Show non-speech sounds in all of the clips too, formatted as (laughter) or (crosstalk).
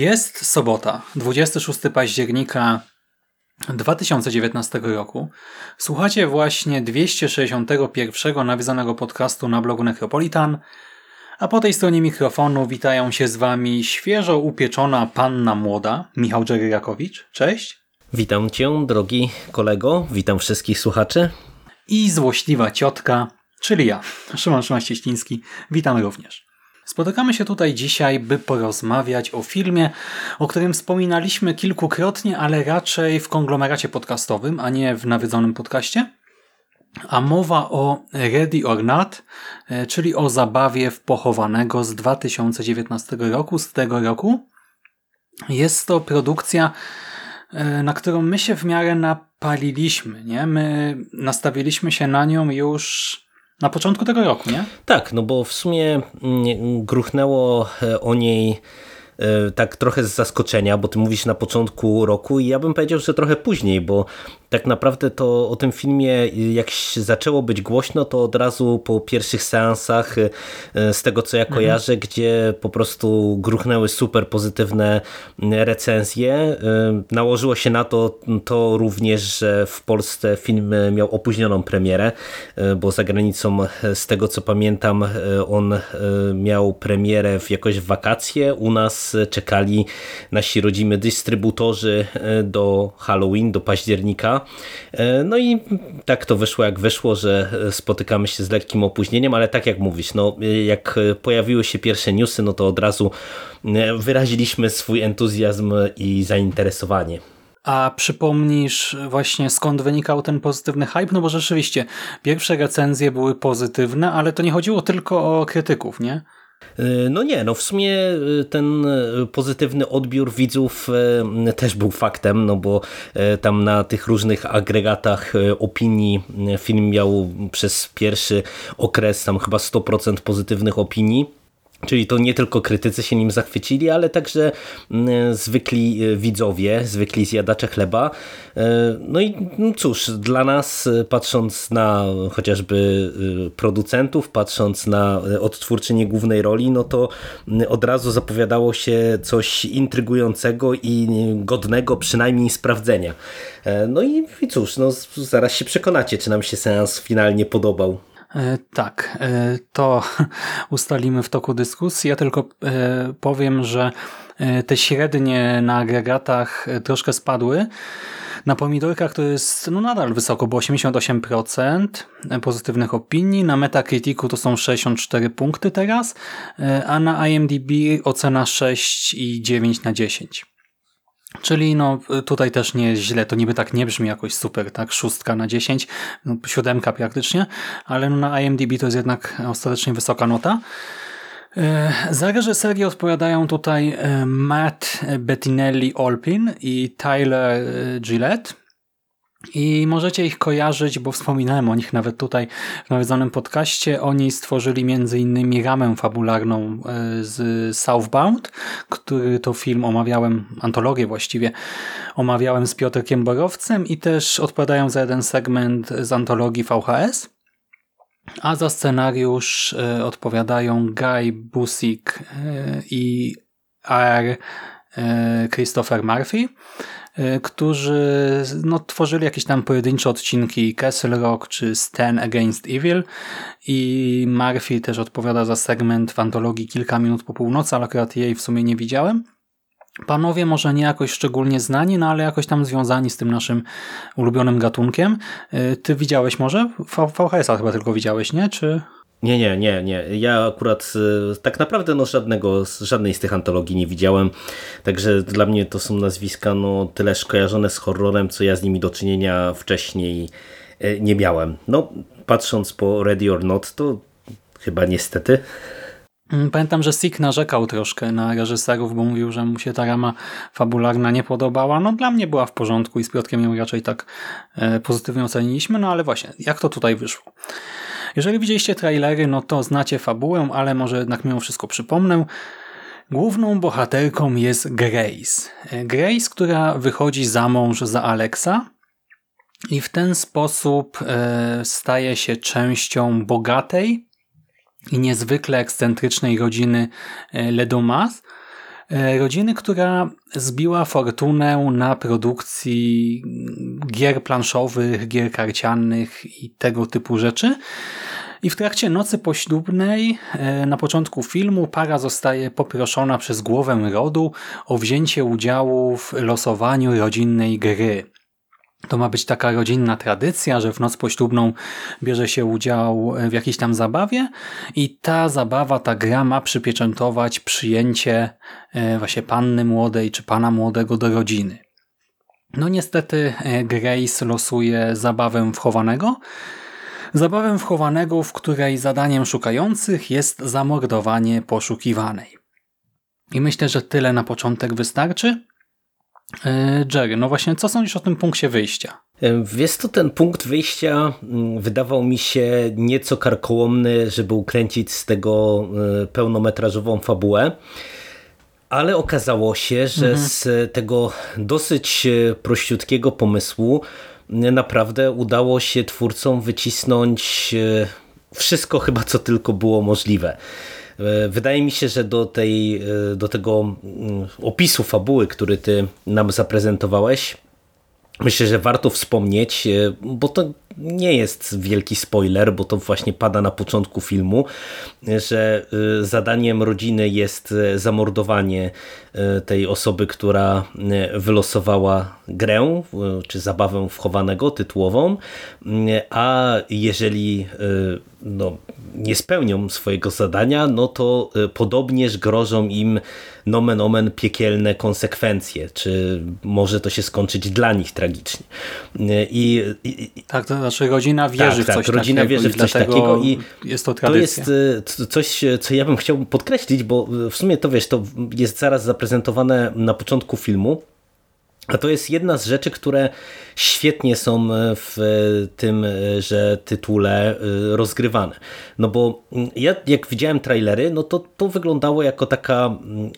Jest sobota, 26 października 2019 roku. Słuchacie właśnie 261 nawiązanego podcastu na blogu Necropolitan, a po tej stronie mikrofonu witają się z Wami świeżo upieczona panna młoda, Michał Dżeryjakowicz. Cześć. Witam Cię, drogi kolego, witam wszystkich słuchaczy. I złośliwa ciotka, czyli ja, Szymon Szymaścieśliński. Witam również. Spotykamy się tutaj dzisiaj, by porozmawiać o filmie, o którym wspominaliśmy kilkukrotnie, ale raczej w konglomeracie podcastowym, a nie w nawiedzonym podcaście. A mowa o Ready or Not, e, czyli o zabawie w pochowanego z 2019 roku, z tego roku. Jest to produkcja, e, na którą my się w miarę napaliliśmy. Nie? My nastawiliśmy się na nią już na początku tego roku, nie? Tak, no bo w sumie mm, gruchnęło e, o niej e, tak trochę z zaskoczenia, bo ty mówisz na początku roku i ja bym powiedział, że trochę później, bo tak naprawdę to o tym filmie, jak zaczęło być głośno, to od razu po pierwszych seansach, e, z tego co ja mhm. kojarzę, mhm. gdzie po prostu gruchnęły super pozytywne recenzje. E, nałożyło się na to, to również, że w Polsce film miał opóźnioną premierę, bo za granicą, z tego co pamiętam, on miał premierę w jakoś wakacje. U nas czekali nasi rodzimy dystrybutorzy do Halloween, do października E, no i tak to wyszło jak wyszło, że spotykamy się z lekkim opóźnieniem, ale tak jak mówisz, no jak pojawiły się pierwsze newsy, no to od razu e, wyraziliśmy swój entuzjazm i zainteresowanie. A przypomnisz właśnie skąd wynikał ten pozytywny hype? No bo rzeczywiście pierwsze recenzje były pozytywne, ale to nie chodziło tylko o krytyków, nie? Y, no nie, no w sumie y, ten y, pozytywny odbiór widzów też był faktem, no bo tam na tych różnych agregatach opinii film miał przez pierwszy okres tam chyba 100% pozytywnych opinii. Czyli to nie tylko krytycy się nim zachwycili, ale także mm, zwykli e, widzowie, zwykli zjadacze chleba. E, no i no cóż, dla nas e, patrząc na chociażby producentów, patrząc na odtwórczynię głównej roli, no to mm, od razu zapowiadało się coś intrygującego i godnego przynajmniej sprawdzenia. No i, cóż, no zaraz się przekonacie, czy nam się seans finalnie podobał. E, tak, e, to (laughs) ustalimy w toku dyskusji. Ja tylko e, powiem, że te średnie na agregatach troszkę spadły. Na pomidorkach to jest no nadal wysoko, bo 88% pozytywnych opinii. Na Metacriticu to są 64 punkty teraz, a na IMDb ocena 6,9 na 10. Czyli no tutaj też nie jest źle, to niby tak nie brzmi jakoś super, tak, szóstka na 10, no, siódemka praktycznie, ale no na IMDb to jest jednak ostatecznie wysoka nota. E, za reżyserię odpowiadają tutaj e, Matt Bettinelli-Olpin i Tyler Gillette. I możecie ich kojarzyć, bo wspominałem o nich nawet tutaj w nawiedzonym podcaście. Oni stworzyli m.in. ramę fabularną e, z Southbound, który to film omawiałem, antologię właściwie, omawiałem z Piotrkiem Borowcem i też odpowiadają za jeden segment z antologii VHS. A za scenariusz e, odpowiadają Guy Busick e, i R. Christopher Murphy. E, którzy no, tworzyli jakieś tam pojedyncze odcinki Castle Rock czy Stan Against Evil i Murphy też odpowiada za segment w antologii Kilka minut po północy, ale akurat jej w sumie nie widziałem. Panowie może nie jakoś szczególnie znani, no ale jakoś tam związani z tym naszym ulubionym gatunkiem. Y, ty widziałeś może? VHS-a chyba tylko widziałeś, nie? Czy... Nie, nie, nie, nie. Ja akurat y, tak naprawdę no żadnego, żadnej z tych antologii nie widziałem, także dla mnie to są nazwiska no tyle kojarzone z horrorem, co ja z nimi do czynienia wcześniej y, nie miałem. No patrząc po Ready or Not, to chyba niestety. Mm, pamiętam, że Sik narzekał troszkę na reżyserów, bo mówił, że mu się ta rama fabularna nie podobała. No dla mnie była w porządku i z Piotrkiem ją raczej tak e, pozytywnie oceniliśmy, no ale właśnie, jak to tutaj wyszło? Jeżeli widzieliście trailery, no to znacie fabułę, ale może jednak mimo wszystko przypomnę. Główną bohaterką jest Grace. Grace, która wychodzi za mąż za Alexa i w ten sposób e, staje się częścią bogatej, i niezwykle ekscentrycznej rodziny e, Ledomas. E, rodziny, która zbiła fortunę na produkcji gier planszowych, gier karcianych i tego typu rzeczy. I w trakcie nocy poślubnej, e, na początku filmu, para zostaje poproszona przez głowę rodu o wzięcie udziału w losowaniu rodzinnej gry. To ma być taka rodzinna tradycja, że w noc poślubną bierze się udział w jakiejś tam zabawie i ta zabawa, ta gra ma przypieczętować przyjęcie e, właśnie panny młodej czy pana młodego do rodziny. No niestety e, Grace losuje zabawę wchowanego, zabawę wchowanego, w której zadaniem szukających jest zamordowanie poszukiwanej. I myślę, że tyle na początek wystarczy. E, Jerry, no właśnie, co sądzisz o tym punkcie wyjścia? Wiesz to ten punkt wyjścia mm, wydawał mi się nieco karkołomny, żeby ukręcić z tego e, pełnometrażową fabułę, ale okazało się, że mhm. z tego dosyć e, prościutkiego pomysłu naprawdę udało się twórcom wycisnąć wszystko chyba, co tylko było możliwe. E, wydaje mi się, że do, tej, e, do tego mm, opisu fabuły, który ty nam zaprezentowałeś, myślę, że warto wspomnieć, e, bo to nie jest wielki spoiler, bo to właśnie pada na początku filmu, że zadaniem rodziny jest zamordowanie tej osoby, która wylosowała grę, czy zabawę wchowanego tytułową, a jeżeli no, nie spełnią swojego zadania, no to podobnież grożą im nomen omen piekielne konsekwencje, czy może to się skończyć dla nich tragicznie. I, i tak, to znaczy rodzina wierzy tak, w coś tak, rodzina takiego wierzy w coś takiego i jest to tradycja. To jest coś, co ja bym chciał podkreślić, bo w sumie to wiesz, to jest zaraz zaprezentowane na początku filmu, a to jest jedna z rzeczy, które świetnie są w tym, że tytule rozgrywane. No bo mm, ja jak widziałem trailery, no to to wyglądało jako taka mm,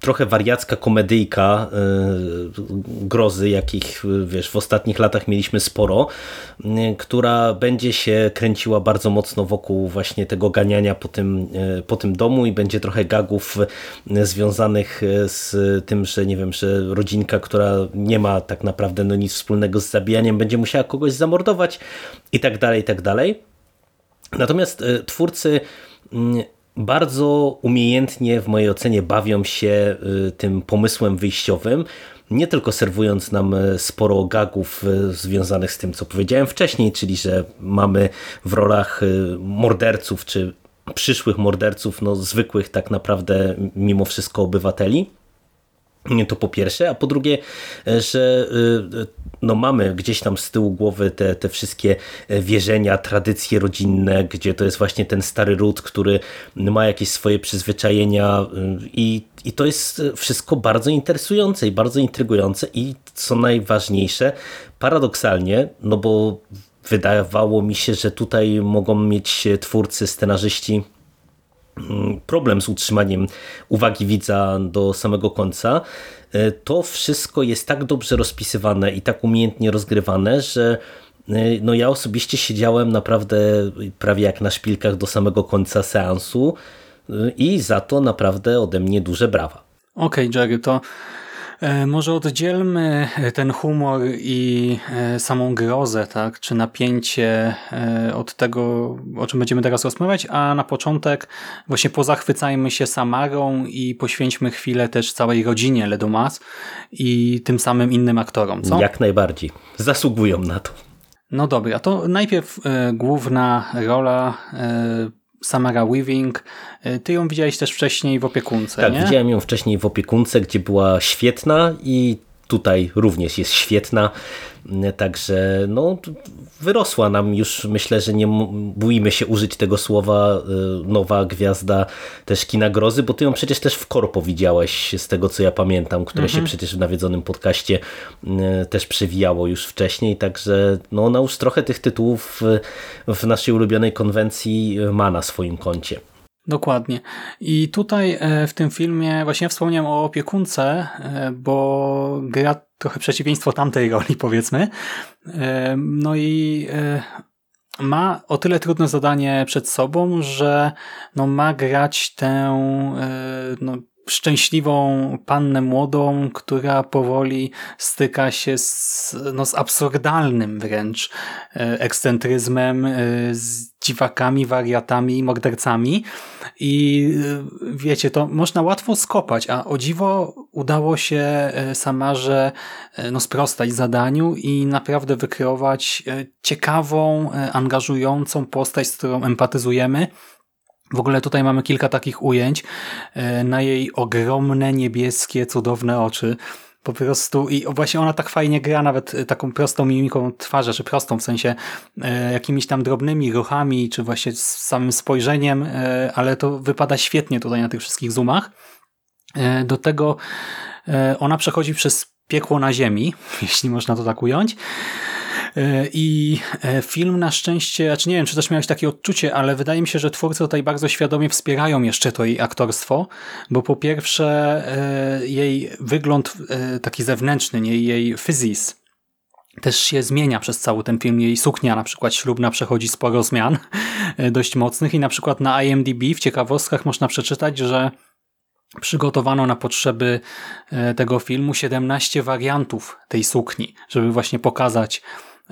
trochę wariacka komedyjka grozy, jakich wiesz, w ostatnich latach mieliśmy sporo, y, która będzie się kręciła bardzo mocno wokół właśnie tego ganiania po tym, po tym domu i będzie trochę gagów związanych z tym, że nie wiem, że rodzinka, która nie ma tak naprawdę no nic wspólnego z zabijaniem, będzie musiała kogoś zamordować i tak dalej, i tak dalej. Natomiast e, twórcy mm, bardzo umiejętnie w mojej ocenie bawią się e, tym pomysłem wyjściowym, nie tylko serwując nam e, sporo gagów związanych z tym, co powiedziałem wcześniej, czyli że mamy w rolach morderców czy przyszłych morderców, no zwykłych tak naprawdę mimo wszystko obywateli, to po pierwsze, a po drugie, że y, no mamy gdzieś tam z tyłu głowy te, te wszystkie wierzenia, tradycje rodzinne, gdzie to jest właśnie ten stary ród, który ma jakieś swoje przyzwyczajenia i, i to jest wszystko bardzo interesujące i bardzo intrygujące. I co najważniejsze, paradoksalnie, no bo wydawało mi się, że tutaj mogą mieć twórcy, scenarzyści problem z utrzymaniem uwagi widza do samego końca, e, to wszystko jest tak dobrze rozpisywane i tak umiejętnie rozgrywane, że e, no ja osobiście siedziałem naprawdę prawie jak na szpilkach do samego końca seansu e, i za to naprawdę ode mnie duże brawa. Okej, okay, Jerry, to może oddzielmy ten humor i e, samą grozę, tak? czy napięcie e, od tego, o czym będziemy teraz rozmawiać, a na początek właśnie pozachwycajmy się Samarą i poświęćmy chwilę też całej rodzinie Ledomas i tym samym innym aktorom, co? Jak najbardziej. Zasługują na to. No dobra, to najpierw e, główna rola e, Samara Weaving. E, ty ją widziałeś też wcześniej w opiekunce, Tak, nie? widziałem ją wcześniej w opiekunce, gdzie była świetna i tutaj również jest świetna. Także no, wyrosła nam już, myślę, że nie bójmy się użyć tego słowa y, nowa gwiazda też kina grozy, bo ty ją przecież też w Korpo widziałeś, z tego co ja pamiętam, które się przecież w nawiedzonym podcaście y, też przewijało już wcześniej, także no, ona już trochę tych tytułów w naszej ulubionej konwencji ma na swoim koncie. Dokładnie. I tutaj e, w tym filmie właśnie wspomniałem o opiekunce, e, bo gra trochę przeciwieństwo tamtej roli, powiedzmy. E, no i ma o tyle trudne zadanie przed sobą, że no ma grać tę no, szczęśliwą pannę młodą, która powoli styka się z, no, z absurdalnym wręcz ekscentryzmem, z dziwakami, wariatami i mordercami. I wiecie, to można łatwo skopać, a o dziwo udało się Samarze no, sprostać zadaniu i naprawdę wykreować ciekawą, angażującą postać, z którą empatyzujemy, w ogóle tutaj mamy kilka takich ujęć na jej ogromne, niebieskie, cudowne oczy. Po prostu i właśnie ona tak fajnie gra nawet taką prostą mimiką twarzy, czy prostą w sensie e, jakimiś tam drobnymi ruchami, czy właśnie z samym spojrzeniem, e, ale to wypada świetnie tutaj na tych wszystkich zoomach. E, do tego e, ona przechodzi przez piekło na ziemi, (laughs) jeśli można to tak ująć. E, I e, film na szczęście, znaczy nie wiem, czy też miałeś takie odczucie, ale wydaje mi się, że twórcy tutaj bardzo świadomie wspierają jeszcze to jej aktorstwo, bo po pierwsze e, jej wygląd taki zewnętrzny, nie jej fizis, też się zmienia przez cały ten film. Jej suknia na przykład ślubna przechodzi sporo zmian dość mocnych i na przykład na IMDb w ciekawostkach można przeczytać, że przygotowano na potrzeby tego filmu 17 wariantów tej sukni, żeby właśnie pokazać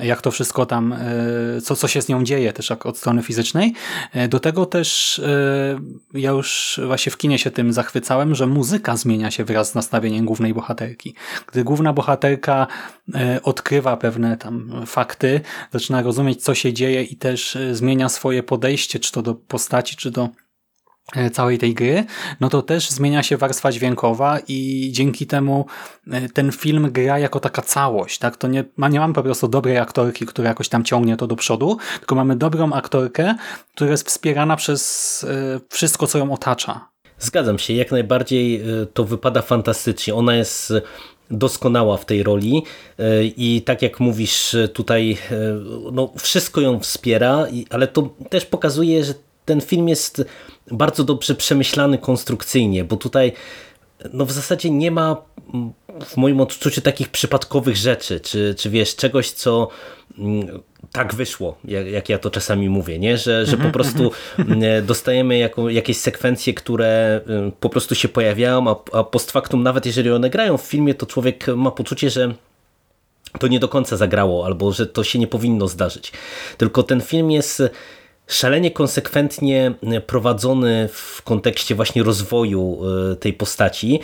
jak to wszystko tam, e, co, co się z nią dzieje też od strony fizycznej. E, do tego też e, ja już właśnie w kinie się tym zachwycałem, że muzyka zmienia się wraz z nastawieniem głównej bohaterki. Gdy główna bohaterka odkrywa pewne tam fakty, zaczyna rozumieć, co się dzieje i też zmienia swoje podejście, czy to do postaci, czy do całej tej gry, no to też zmienia się warstwa dźwiękowa i dzięki temu e, ten film gra jako taka całość. Tak? To nie, nie mamy po prostu dobrej aktorki, która jakoś tam ciągnie to do przodu, tylko mamy dobrą aktorkę, która jest wspierana przez e, wszystko, co ją otacza. Zgadzam się, jak najbardziej to wypada fantastycznie. Ona jest doskonała w tej roli i tak jak mówisz tutaj, no wszystko ją wspiera, ale to też pokazuje, że ten film jest bardzo dobrze przemyślany konstrukcyjnie, bo tutaj no w zasadzie nie ma w moim odczuciu takich przypadkowych rzeczy, czy, czy wiesz, czegoś, co mm, tak wyszło, jak, jak ja to czasami mówię, nie? Że, że po mhm, prostu mhm. Mm, dostajemy jako, jakieś sekwencje, które po prostu się pojawiają, a, a post factum, nawet jeżeli one grają w filmie, to człowiek ma poczucie, że to nie do końca zagrało, albo że to się nie powinno zdarzyć. Tylko ten film jest szalenie konsekwentnie prowadzony w kontekście właśnie rozwoju e, tej postaci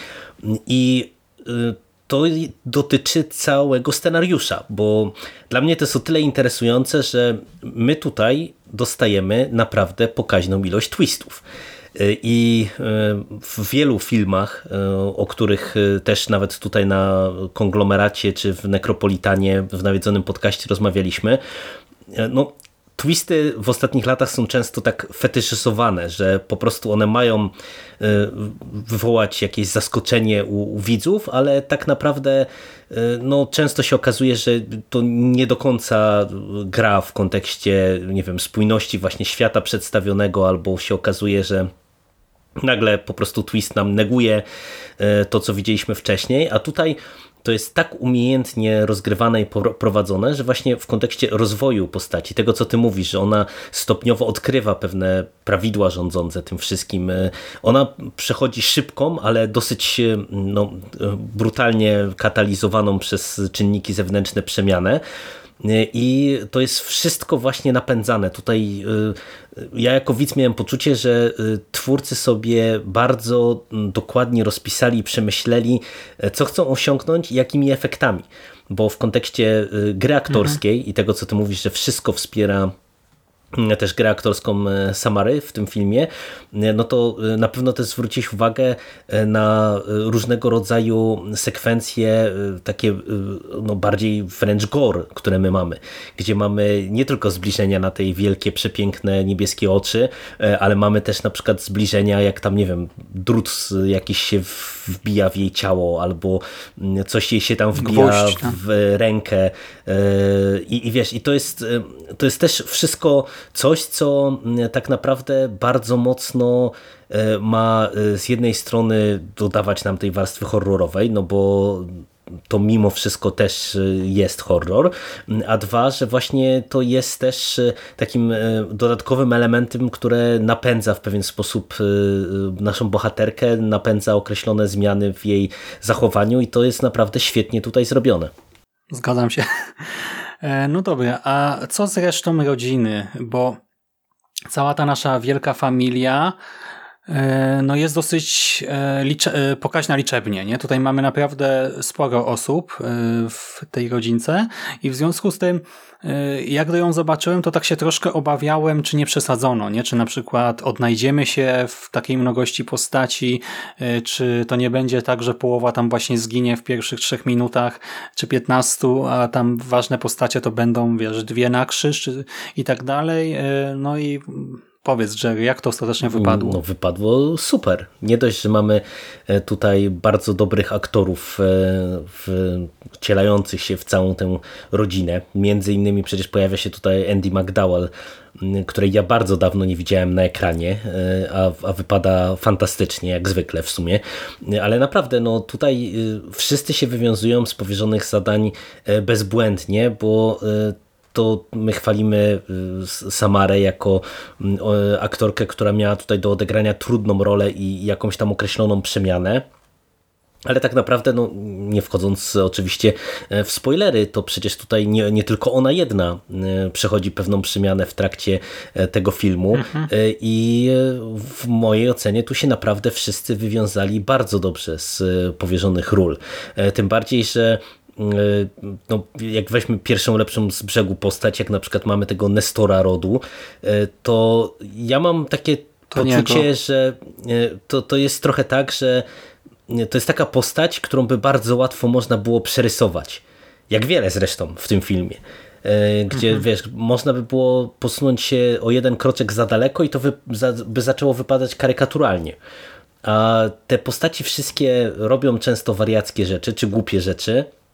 i e, to dotyczy całego scenariusza, bo dla mnie to jest o tyle interesujące, że my tutaj dostajemy naprawdę pokaźną ilość twistów. E, I w wielu filmach, o których też nawet tutaj na konglomeracie czy w Nekropolitanie w nawiedzonym podcaście rozmawialiśmy, no, twisty w ostatnich latach są często tak fetyszyzowane, że po prostu one mają e, wywołać jakieś zaskoczenie u, u widzów, ale tak naprawdę e, no, często się okazuje, że to nie do końca gra w kontekście, nie wiem, spójności właśnie świata przedstawionego, albo się okazuje, że nagle po prostu twist nam neguje e, to, co widzieliśmy wcześniej, a tutaj to jest tak umiejętnie rozgrywane i prowadzone, że właśnie w kontekście rozwoju postaci, tego co ty mówisz, że ona stopniowo odkrywa pewne prawidła rządzące tym wszystkim, e, ona przechodzi szybką, ale dosyć e, no, brutalnie katalizowaną przez czynniki zewnętrzne przemianę, i to jest wszystko właśnie napędzane. Tutaj y, ja jako widz miałem poczucie, że y, twórcy sobie bardzo mm, dokładnie rozpisali i przemyśleli, e, co chcą osiągnąć i jakimi efektami. Bo w kontekście y, gry aktorskiej mhm. i tego, co ty mówisz, że wszystko wspiera też grę aktorską e, Samary w tym filmie, e, no to e, na pewno też zwrócić uwagę na różnego rodzaju sekwencje takie no bardziej wręcz gore, które my mamy, gdzie mamy nie tylko zbliżenia na tej wielkie, przepiękne niebieskie oczy, ale mamy też na przykład zbliżenia, jak tam, nie wiem, drut jakiś się wbija w jej ciało, albo mm, coś jej się tam wbija Gwoźdź, tak. w rękę i, i wiesz, i to jest, to jest też wszystko coś, co mm, tak naprawdę bardzo mocno e, ma e, z jednej strony dodawać nam tej warstwy horrorowej, no bo to mimo wszystko też e, jest horror, a dwa, że właśnie to jest też takim dodatkowym elementem, które napędza w pewien sposób naszą bohaterkę, napędza określone zmiany w jej zachowaniu i to jest naprawdę świetnie tutaj zrobione. Zgadzam się. E, no dobra, a co z resztą rodziny? Bo cała ta nasza wielka familia no jest dosyć e, licze pokaźna liczebnie. Nie? Tutaj mamy naprawdę sporo osób w tej rodzince i w związku z tym jak ją zobaczyłem, to tak się troszkę obawiałem, czy nie przesadzono, nie? Czy na przykład odnajdziemy się w takiej mnogości postaci, czy to nie będzie tak, że połowa tam właśnie zginie w pierwszych trzech minutach, czy piętnastu, a tam ważne postacie to będą, wiesz, dwie na krzyż, czy, i tak dalej. No i Powiedz, Jerry, jak to ostatecznie wypadło? No, wypadło super. Nie dość, że mamy e, tutaj bardzo dobrych aktorów e, wcielających się w całą tę rodzinę. Między innymi przecież pojawia się tutaj Andy McDowell, której ja bardzo dawno nie widziałem na ekranie, e, a, a wypada fantastycznie, jak zwykle w sumie. Ale naprawdę, no tutaj wszyscy się wywiązują z powierzonych zadań bezbłędnie, bo to my chwalimy y, Samarę jako mm, aktorkę, która miała tutaj do odegrania trudną rolę i jakąś tam określoną przemianę. Ale tak naprawdę, no, nie wchodząc oczywiście e, w spoilery, to przecież tutaj nie, nie tylko ona jedna e, przechodzi pewną przemianę w trakcie e, tego filmu mhm. i w mojej ocenie tu się naprawdę wszyscy wywiązali bardzo dobrze z powierzonych ról. Tym bardziej, że no, jak weźmy pierwszą lepszą z brzegu postać, jak na przykład mamy tego Nestora rodu, y, to ja mam takie to poczucie, niego. że y, to, to jest trochę tak, że to jest taka postać, którą by bardzo łatwo można było przerysować. Jak wiele zresztą w tym filmie. Gdzie mhm. wiesz, można by było posunąć się o jeden kroczek za daleko i to by, by zaczęło wypadać karykaturalnie. A te postaci wszystkie robią często wariackie rzeczy, czy głupie rzeczy, E,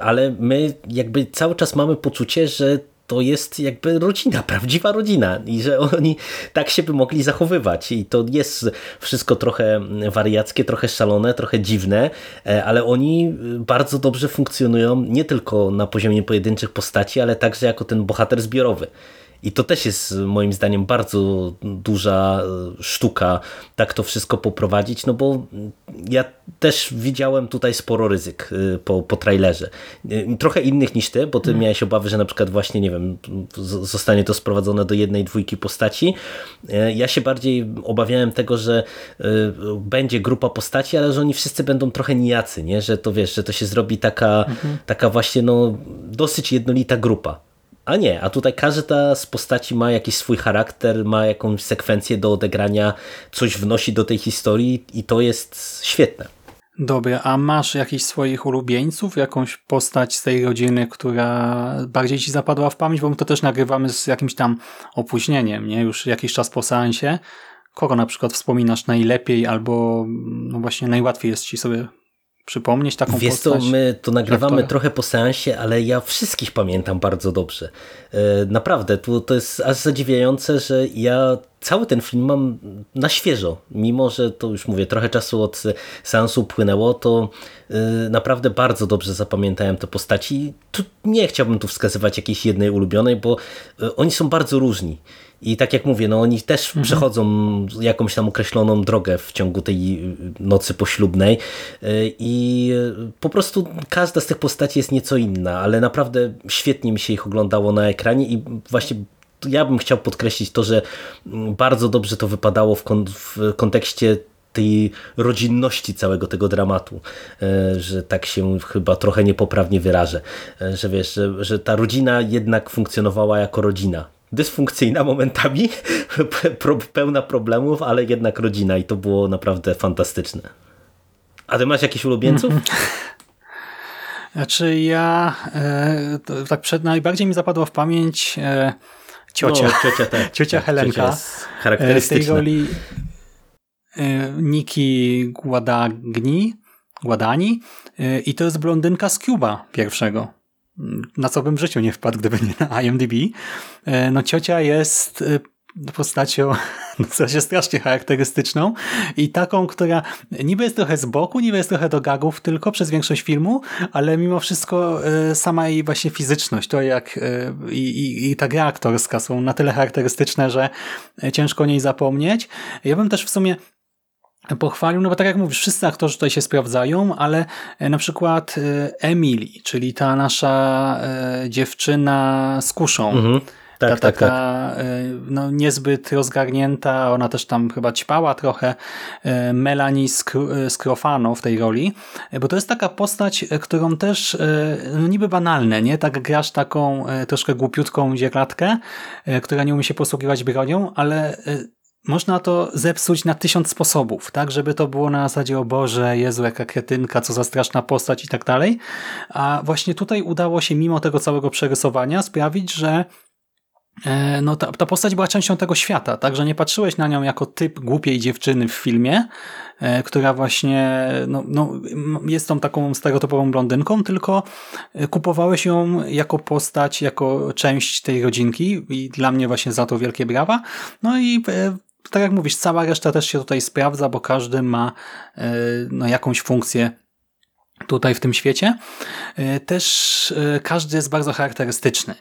ale my jakby cały czas mamy poczucie, że to jest jakby rodzina, (laughs) prawdziwa rodzina i że oni tak się by mogli zachowywać i to jest wszystko trochę wariackie, trochę szalone, trochę dziwne, e, ale oni bardzo dobrze funkcjonują nie tylko na poziomie pojedynczych postaci, ale także jako ten bohater zbiorowy. I to też jest moim zdaniem bardzo duża e, sztuka, tak to wszystko poprowadzić, no bo ja też widziałem tutaj sporo ryzyk e, po, po trailerze. E, trochę innych niż ty, bo ty mm. miałeś obawy, że na przykład właśnie, nie wiem, zostanie to sprowadzone do jednej, dwójki postaci. Ja się bardziej obawiałem tego, że będzie grupa postaci, ale że oni wszyscy będą trochę nijacy, nie? że to wiesz, że to się zrobi taka, mm -hmm. taka właśnie no, dosyć jednolita grupa. A nie, a tutaj każda z postaci ma jakiś swój charakter, ma jakąś sekwencję do odegrania, coś wnosi do tej historii i to jest świetne. Dobra, a masz jakichś swoich ulubieńców, jakąś postać z tej rodziny, która bardziej ci zapadła w pamięć, bo my to też nagrywamy z jakimś tam opóźnieniem, nie? Już jakiś czas po seansie. Kogo na przykład wspominasz najlepiej albo no właśnie najłatwiej jest ci sobie przypomnieć taką Wiesz postać? co, my to nagrywamy aktora? trochę po seansie, ale ja wszystkich pamiętam bardzo dobrze. E, Naprawdę, to, to jest aż zadziwiające, że ja cały ten film mam na świeżo. Mimo, że to już mówię, trochę czasu od seansu upłynęło, to e, naprawdę bardzo dobrze zapamiętałem te postaci. Tu nie chciałbym tu wskazywać jakiejś jednej ulubionej, bo e, oni są bardzo różni. I tak jak mówię, no oni też Mhm. przechodzą jakąś tam określoną drogę w ciągu tej y, nocy poślubnej y, i y, po prostu każda z tych postaci jest nieco inna, ale naprawdę świetnie mi się ich oglądało na ekranie i właśnie ja bym chciał podkreślić to, że mm, bardzo dobrze to wypadało w, kon w kontekście tej rodzinności całego tego dramatu, że tak się chyba trochę niepoprawnie wyrażę, że wiesz, że, że ta rodzina jednak funkcjonowała jako rodzina. Dysfunkcyjna momentami, (laughs) pełna problemów, ale jednak rodzina i to było naprawdę fantastyczne. A ty masz jakichś ulubieńców? (laughs) Znaczy ja e, to, tak przed najbardziej mi zapadło w pamięć e, ciocia. No, ciocia, tak. (laughs) Ciocia Tak, Helenka. Ciocia jest E, w tej charakterystyczna. roli e, Niki Guadagni, Guadani e, i to jest blondynka z Cuba pierwszego. Na co bym w życiu nie wpadł, gdyby nie na IMDb. E, No ciocia jest e, postacią (laughs) no, sensie strasznie charakterystyczną i taką, która niby jest trochę z boku, niby jest trochę do gagów tylko przez większość filmu, ale mimo wszystko e, sama jej właśnie fizyczność, to jak i, i, i ta gra aktorska są na tyle charakterystyczne, że ciężko o niej zapomnieć. Ja bym też w sumie pochwalił, no bo tak jak mówisz, wszyscy aktorzy tutaj się sprawdzają, ale e, na przykład e, Emily, czyli ta nasza e, dziewczyna z kuszą, Mhm. Tak, ta tak, taka tak. no, niezbyt rozgarnięta, ona też tam chyba ćpała trochę, Melanie Scrofano w tej roli, bo to jest taka postać, którą też, no niby banalne, nie? Tak grasz taką troszkę głupiutką dzierlatkę, która nie umie się posługiwać bronią, ale można to zepsuć na tysiąc sposobów, tak? Żeby to było na zasadzie, o Boże, Jezu, jaka kretynka, co za straszna postać i tak dalej. A właśnie tutaj udało się, mimo tego całego przerysowania, sprawić, że e, no ta, ta postać była częścią tego świata, także nie patrzyłeś na nią jako typ głupiej dziewczyny w filmie, e, która właśnie no, no, jest tą taką stereotypową blondynką, tylko e, kupowałeś ją jako postać, jako część tej rodzinki i dla mnie właśnie za to wielkie brawa. No i tak jak mówisz, cała reszta też się tutaj sprawdza, bo każdy ma e, no, jakąś funkcję tutaj w tym świecie. E, Też e, każdy jest bardzo charakterystyczny.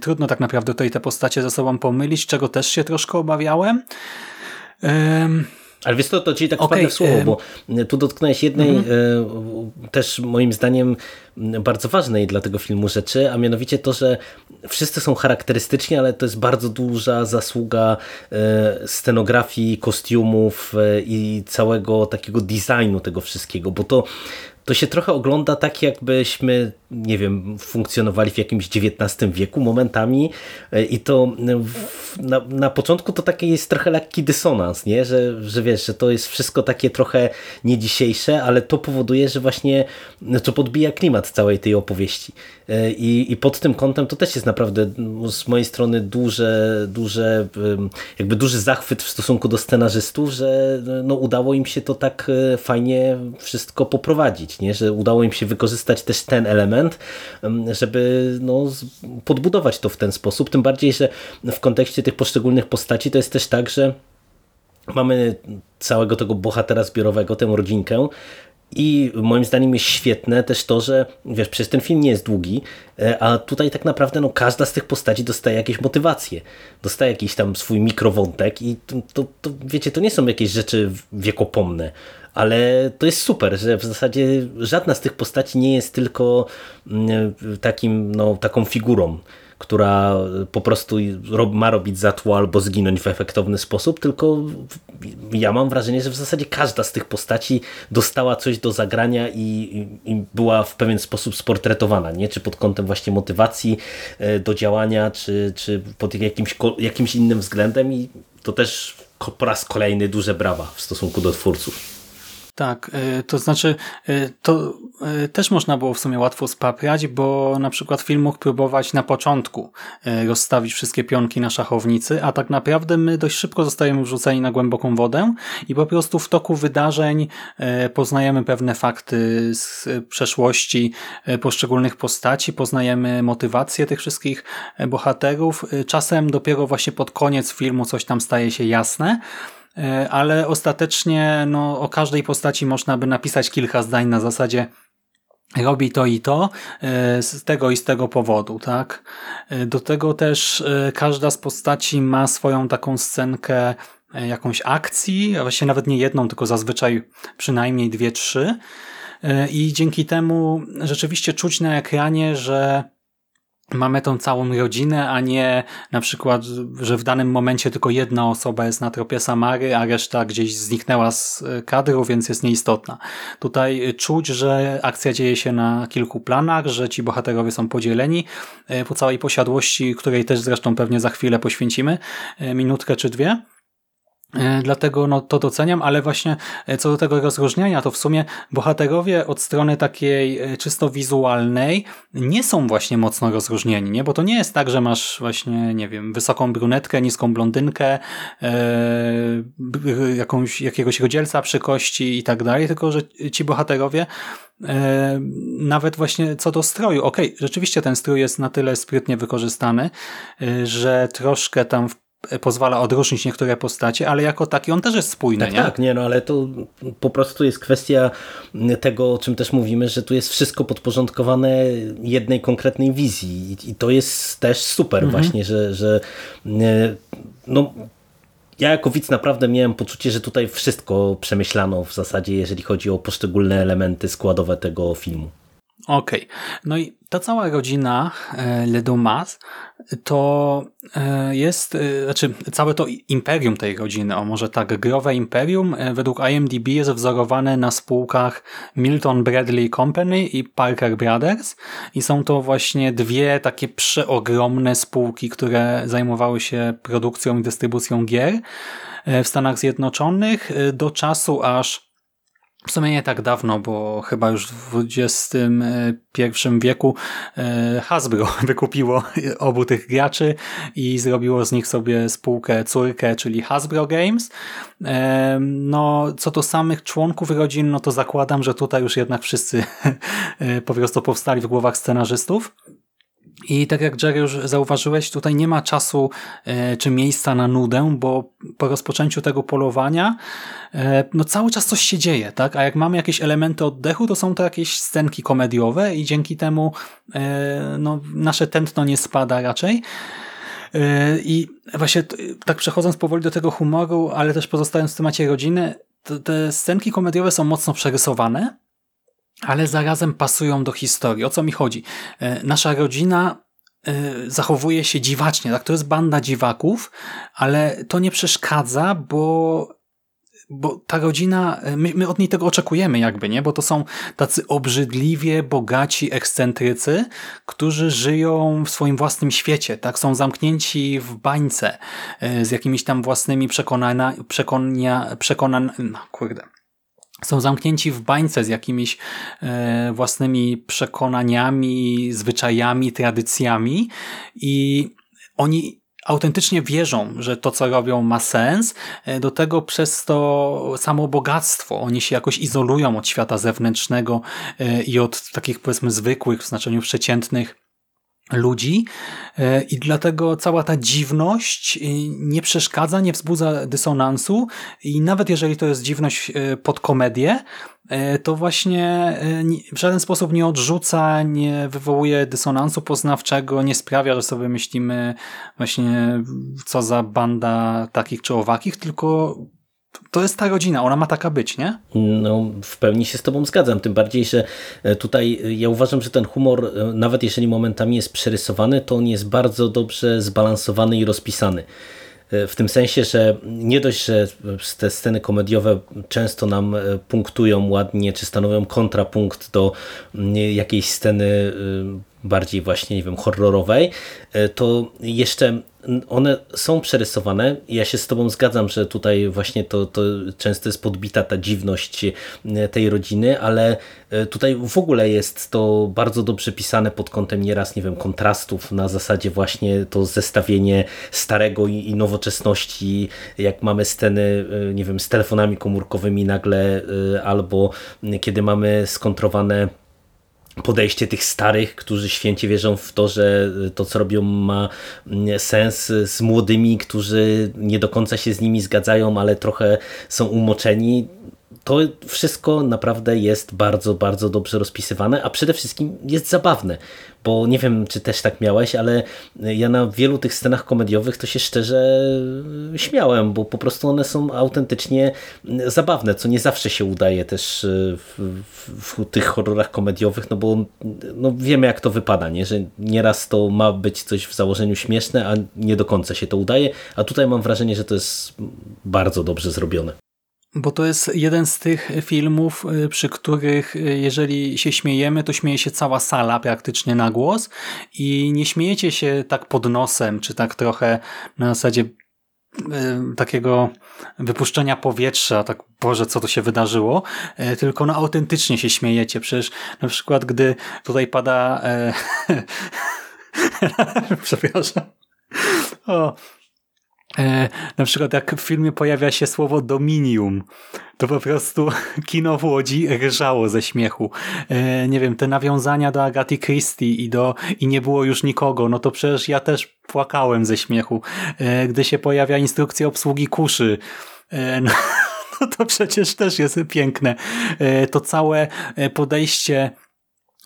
Trudno tak naprawdę tutaj te postacie ze sobą pomylić, czego też się troszkę obawiałem. Ale wiesz co, to ci tak w słowo, bo tu dotknąłeś jednej e, też moim zdaniem bardzo ważnej dla tego filmu rzeczy, a mianowicie to, że wszyscy są charakterystyczni, ale to jest bardzo duża zasługa e, scenografii, kostiumów e, i całego takiego designu tego wszystkiego, bo to to się trochę ogląda tak, jakbyśmy, nie wiem, funkcjonowali w jakimś XIX wieku momentami e, i to w, na, na początku to taki jest trochę lekki dysonans, nie? Że, że wiesz, że to jest wszystko takie trochę nie dzisiejsze, ale to powoduje, że właśnie to podbija klimat całej tej opowieści. E, I, I pod tym kątem to też jest naprawdę no, z mojej strony duże, duże, jakby duży zachwyt w stosunku do scenarzystów, że no, udało im się to tak e, fajnie wszystko poprowadzić, nie? że udało im się wykorzystać też ten element, em, żeby no, podbudować to w ten sposób. Tym bardziej, że w kontekście tych poszczególnych postaci to jest też tak, że mamy całego tego bohatera zbiorowego, tę rodzinkę i moim zdaniem jest świetne też to, że wiesz, przecież ten film nie jest długi, e, a tutaj tak naprawdę no, każda z tych postaci dostaje jakieś motywacje, dostaje jakiś tam swój mikrowątek i to, to, to wiecie, to nie są jakieś rzeczy wiekopomne, ale to jest super, że w zasadzie żadna z tych postaci nie jest tylko mm, takim, no, taką figurą, która po prostu ma robić za tło albo zginąć w efektowny sposób, tylko ja mam wrażenie, że w zasadzie każda z tych postaci dostała coś do zagrania i, i, była w pewien sposób sportretowana, nie? czy pod kątem właśnie motywacji e, do działania, czy, czy pod jakimś, jakimś innym względem i to też po raz kolejny duże brawa w stosunku do twórców. Tak, y, to znaczy y, to y, też można było w sumie łatwo spaprać, bo na przykład film mógł próbować na początku rozstawić wszystkie pionki na szachownicy, a tak naprawdę my dość szybko zostajemy wrzuceni na głęboką wodę i po prostu w toku wydarzeń poznajemy pewne fakty z przeszłości poszczególnych postaci, poznajemy motywację tych wszystkich bohaterów. Czasem dopiero właśnie pod koniec filmu coś tam staje się jasne, E, ale ostatecznie no, o każdej postaci można by napisać kilka zdań na zasadzie robi to i to e, z tego i z tego powodu, tak? E, do tego też każda z postaci ma swoją taką scenkę jakąś akcji, a właściwie nawet nie jedną, tylko zazwyczaj przynajmniej dwie, trzy. I dzięki temu rzeczywiście czuć na ekranie, że mamy tą całą rodzinę, a nie na przykład, że w danym momencie tylko jedna osoba jest na tropie Samary, a reszta gdzieś zniknęła z e, kadru, więc jest nieistotna. Tutaj czuć, że akcja dzieje się na kilku planach, że ci bohaterowie są podzieleni e, po całej posiadłości, której też zresztą pewnie za chwilę poświęcimy, e, minutkę czy dwie. E, dlatego no, to doceniam, ale właśnie e, co do tego rozróżniania, to w sumie bohaterowie od strony takiej e, czysto wizualnej nie są właśnie mocno rozróżnieni, nie? bo to nie jest tak, że masz właśnie, nie wiem, wysoką brunetkę, niską blondynkę, e, jakąś, jakiegoś rodzielca przy kości i tak dalej, tylko że ci bohaterowie nawet właśnie co do stroju, okej, okay, rzeczywiście ten strój jest na tyle sprytnie wykorzystany, że troszkę tam w pozwala odróżnić niektóre postacie, ale jako taki on też jest spójny, tak, nie? Tak, nie, no ale to po prostu jest kwestia tego, o czym też mówimy, że tu jest wszystko podporządkowane jednej konkretnej wizji i to jest też super mhm. właśnie, że, że no ja jako widz naprawdę miałem poczucie, że tutaj wszystko przemyślano w zasadzie, jeżeli chodzi o poszczególne elementy składowe tego filmu. Okej. Okay. No i ta cała rodzina e, Le Dumas to e, jest, e, znaczy całe to imperium tej rodziny, o może tak, growe imperium, według IMDb jest wzorowane na spółkach Milton Bradley Company i Parker Brothers i są to właśnie dwie takie przeogromne spółki, które zajmowały się produkcją i dystrybucją gier w Stanach Zjednoczonych do czasu aż w sumie nie tak dawno, bo chyba już w XXI wieku e, Hasbro (laughs) wykupiło obu tych graczy i zrobiło z nich sobie spółkę córkę, czyli Hasbro Games. E, no, co do samych członków rodzin, no to zakładam, że tutaj już jednak wszyscy (laughs) e, po prostu powstali w głowach scenarzystów. I tak jak Jerry już zauważyłeś, tutaj nie ma czasu e, czy miejsca na nudę, bo po rozpoczęciu tego polowania e, no cały czas coś się dzieje, tak? A jak mamy jakieś elementy oddechu, to są to jakieś scenki komediowe i dzięki temu e, no, nasze tętno nie spada raczej. I właśnie tak przechodząc powoli do tego humoru, ale też pozostając w temacie rodziny, te scenki komediowe są mocno przerysowane, ale zarazem pasują do historii. O co mi chodzi? E, nasza rodzina e, zachowuje się dziwacznie, tak? To jest banda dziwaków, ale to nie przeszkadza, bo bo ta rodzina, e, my, my, od niej tego oczekujemy jakby, nie? Bo to są tacy obrzydliwie bogaci ekscentrycy, którzy żyją w swoim własnym świecie, tak? Są zamknięci w bańce z jakimiś tam własnymi przekonania, przekonia, przekonan, no kurde, są zamknięci w bańce z jakimiś e, własnymi przekonaniami, zwyczajami, tradycjami i oni autentycznie wierzą, że to, co robią, ma sens. E, do tego przez to samo bogactwo oni się jakoś izolują od świata zewnętrznego e, i od takich, powiedzmy, zwykłych, w znaczeniu przeciętnych ludzi e, i dlatego cała ta dziwność e, nie przeszkadza, nie wzbudza dysonansu. I nawet jeżeli to jest dziwność e, pod komedię, to właśnie w żaden sposób nie odrzuca, nie wywołuje dysonansu poznawczego, nie sprawia, że sobie myślimy właśnie co za banda takich czy owakich, tylko to jest ta rodzina, ona ma taka być, nie? No, w pełni się z tobą zgadzam, tym bardziej, że e, tutaj e, ja uważam, że ten humor, e, nawet jeżeli momentami jest przerysowany, to on jest bardzo dobrze zbalansowany i rozpisany. W tym sensie, że nie dość, że te sceny komediowe często nam punktują ładnie, czy stanowią kontrapunkt do jakiejś sceny bardziej właśnie, nie wiem, horrorowej, to jeszcze one są przerysowane. Ja się z Tobą zgadzam, że tutaj właśnie to, to często jest podbita ta dziwność e, tej rodziny, ale e, tutaj w ogóle jest to bardzo dobrze pisane pod kątem nieraz, nie wiem, kontrastów na zasadzie właśnie to zestawienie starego i, i nowoczesności, jak mamy sceny, e, nie wiem, z telefonami komórkowymi nagle, albo kiedy mamy skontrowane podejście tych starych, którzy święcie wierzą w to, że to, co robią, ma mm, sens z młodymi, którzy nie do końca się z nimi zgadzają, ale trochę są umoczeni to wszystko naprawdę jest bardzo, bardzo dobrze rozpisywane, a przede wszystkim jest zabawne, bo nie wiem, czy też tak miałeś, ale ja na wielu tych scenach komediowych to się szczerze śmiałem, bo po prostu one są autentycznie zabawne, co nie zawsze się udaje też w, w, w tych horrorach komediowych, no bo no wiemy jak to wypada, nie? że nieraz to ma być coś w założeniu śmieszne, a nie do końca się to udaje, a tutaj mam wrażenie, że to jest bardzo dobrze zrobione. Bo to jest jeden z tych filmów, y, przy których y, jeżeli się śmiejemy, to śmieje się cała sala praktycznie na głos i nie śmiejecie się tak pod nosem, czy tak trochę na zasadzie y, takiego wypuszczenia powietrza, tak Boże, co to się wydarzyło, tylko no autentycznie się śmiejecie. Przecież na przykład, gdy tutaj pada e, (laughs) przepraszam o, na przykład jak w filmie pojawia się słowo dominium, to po prostu (laughs) kino w Łodzi rżało ze śmiechu. E, nie wiem, te nawiązania do Agaty Christie i do i nie było już nikogo, no to przecież ja też płakałem ze śmiechu. E, gdy się pojawia instrukcja obsługi kuszy, e, (laughs) no, no to przecież też jest piękne. E, to całe e, podejście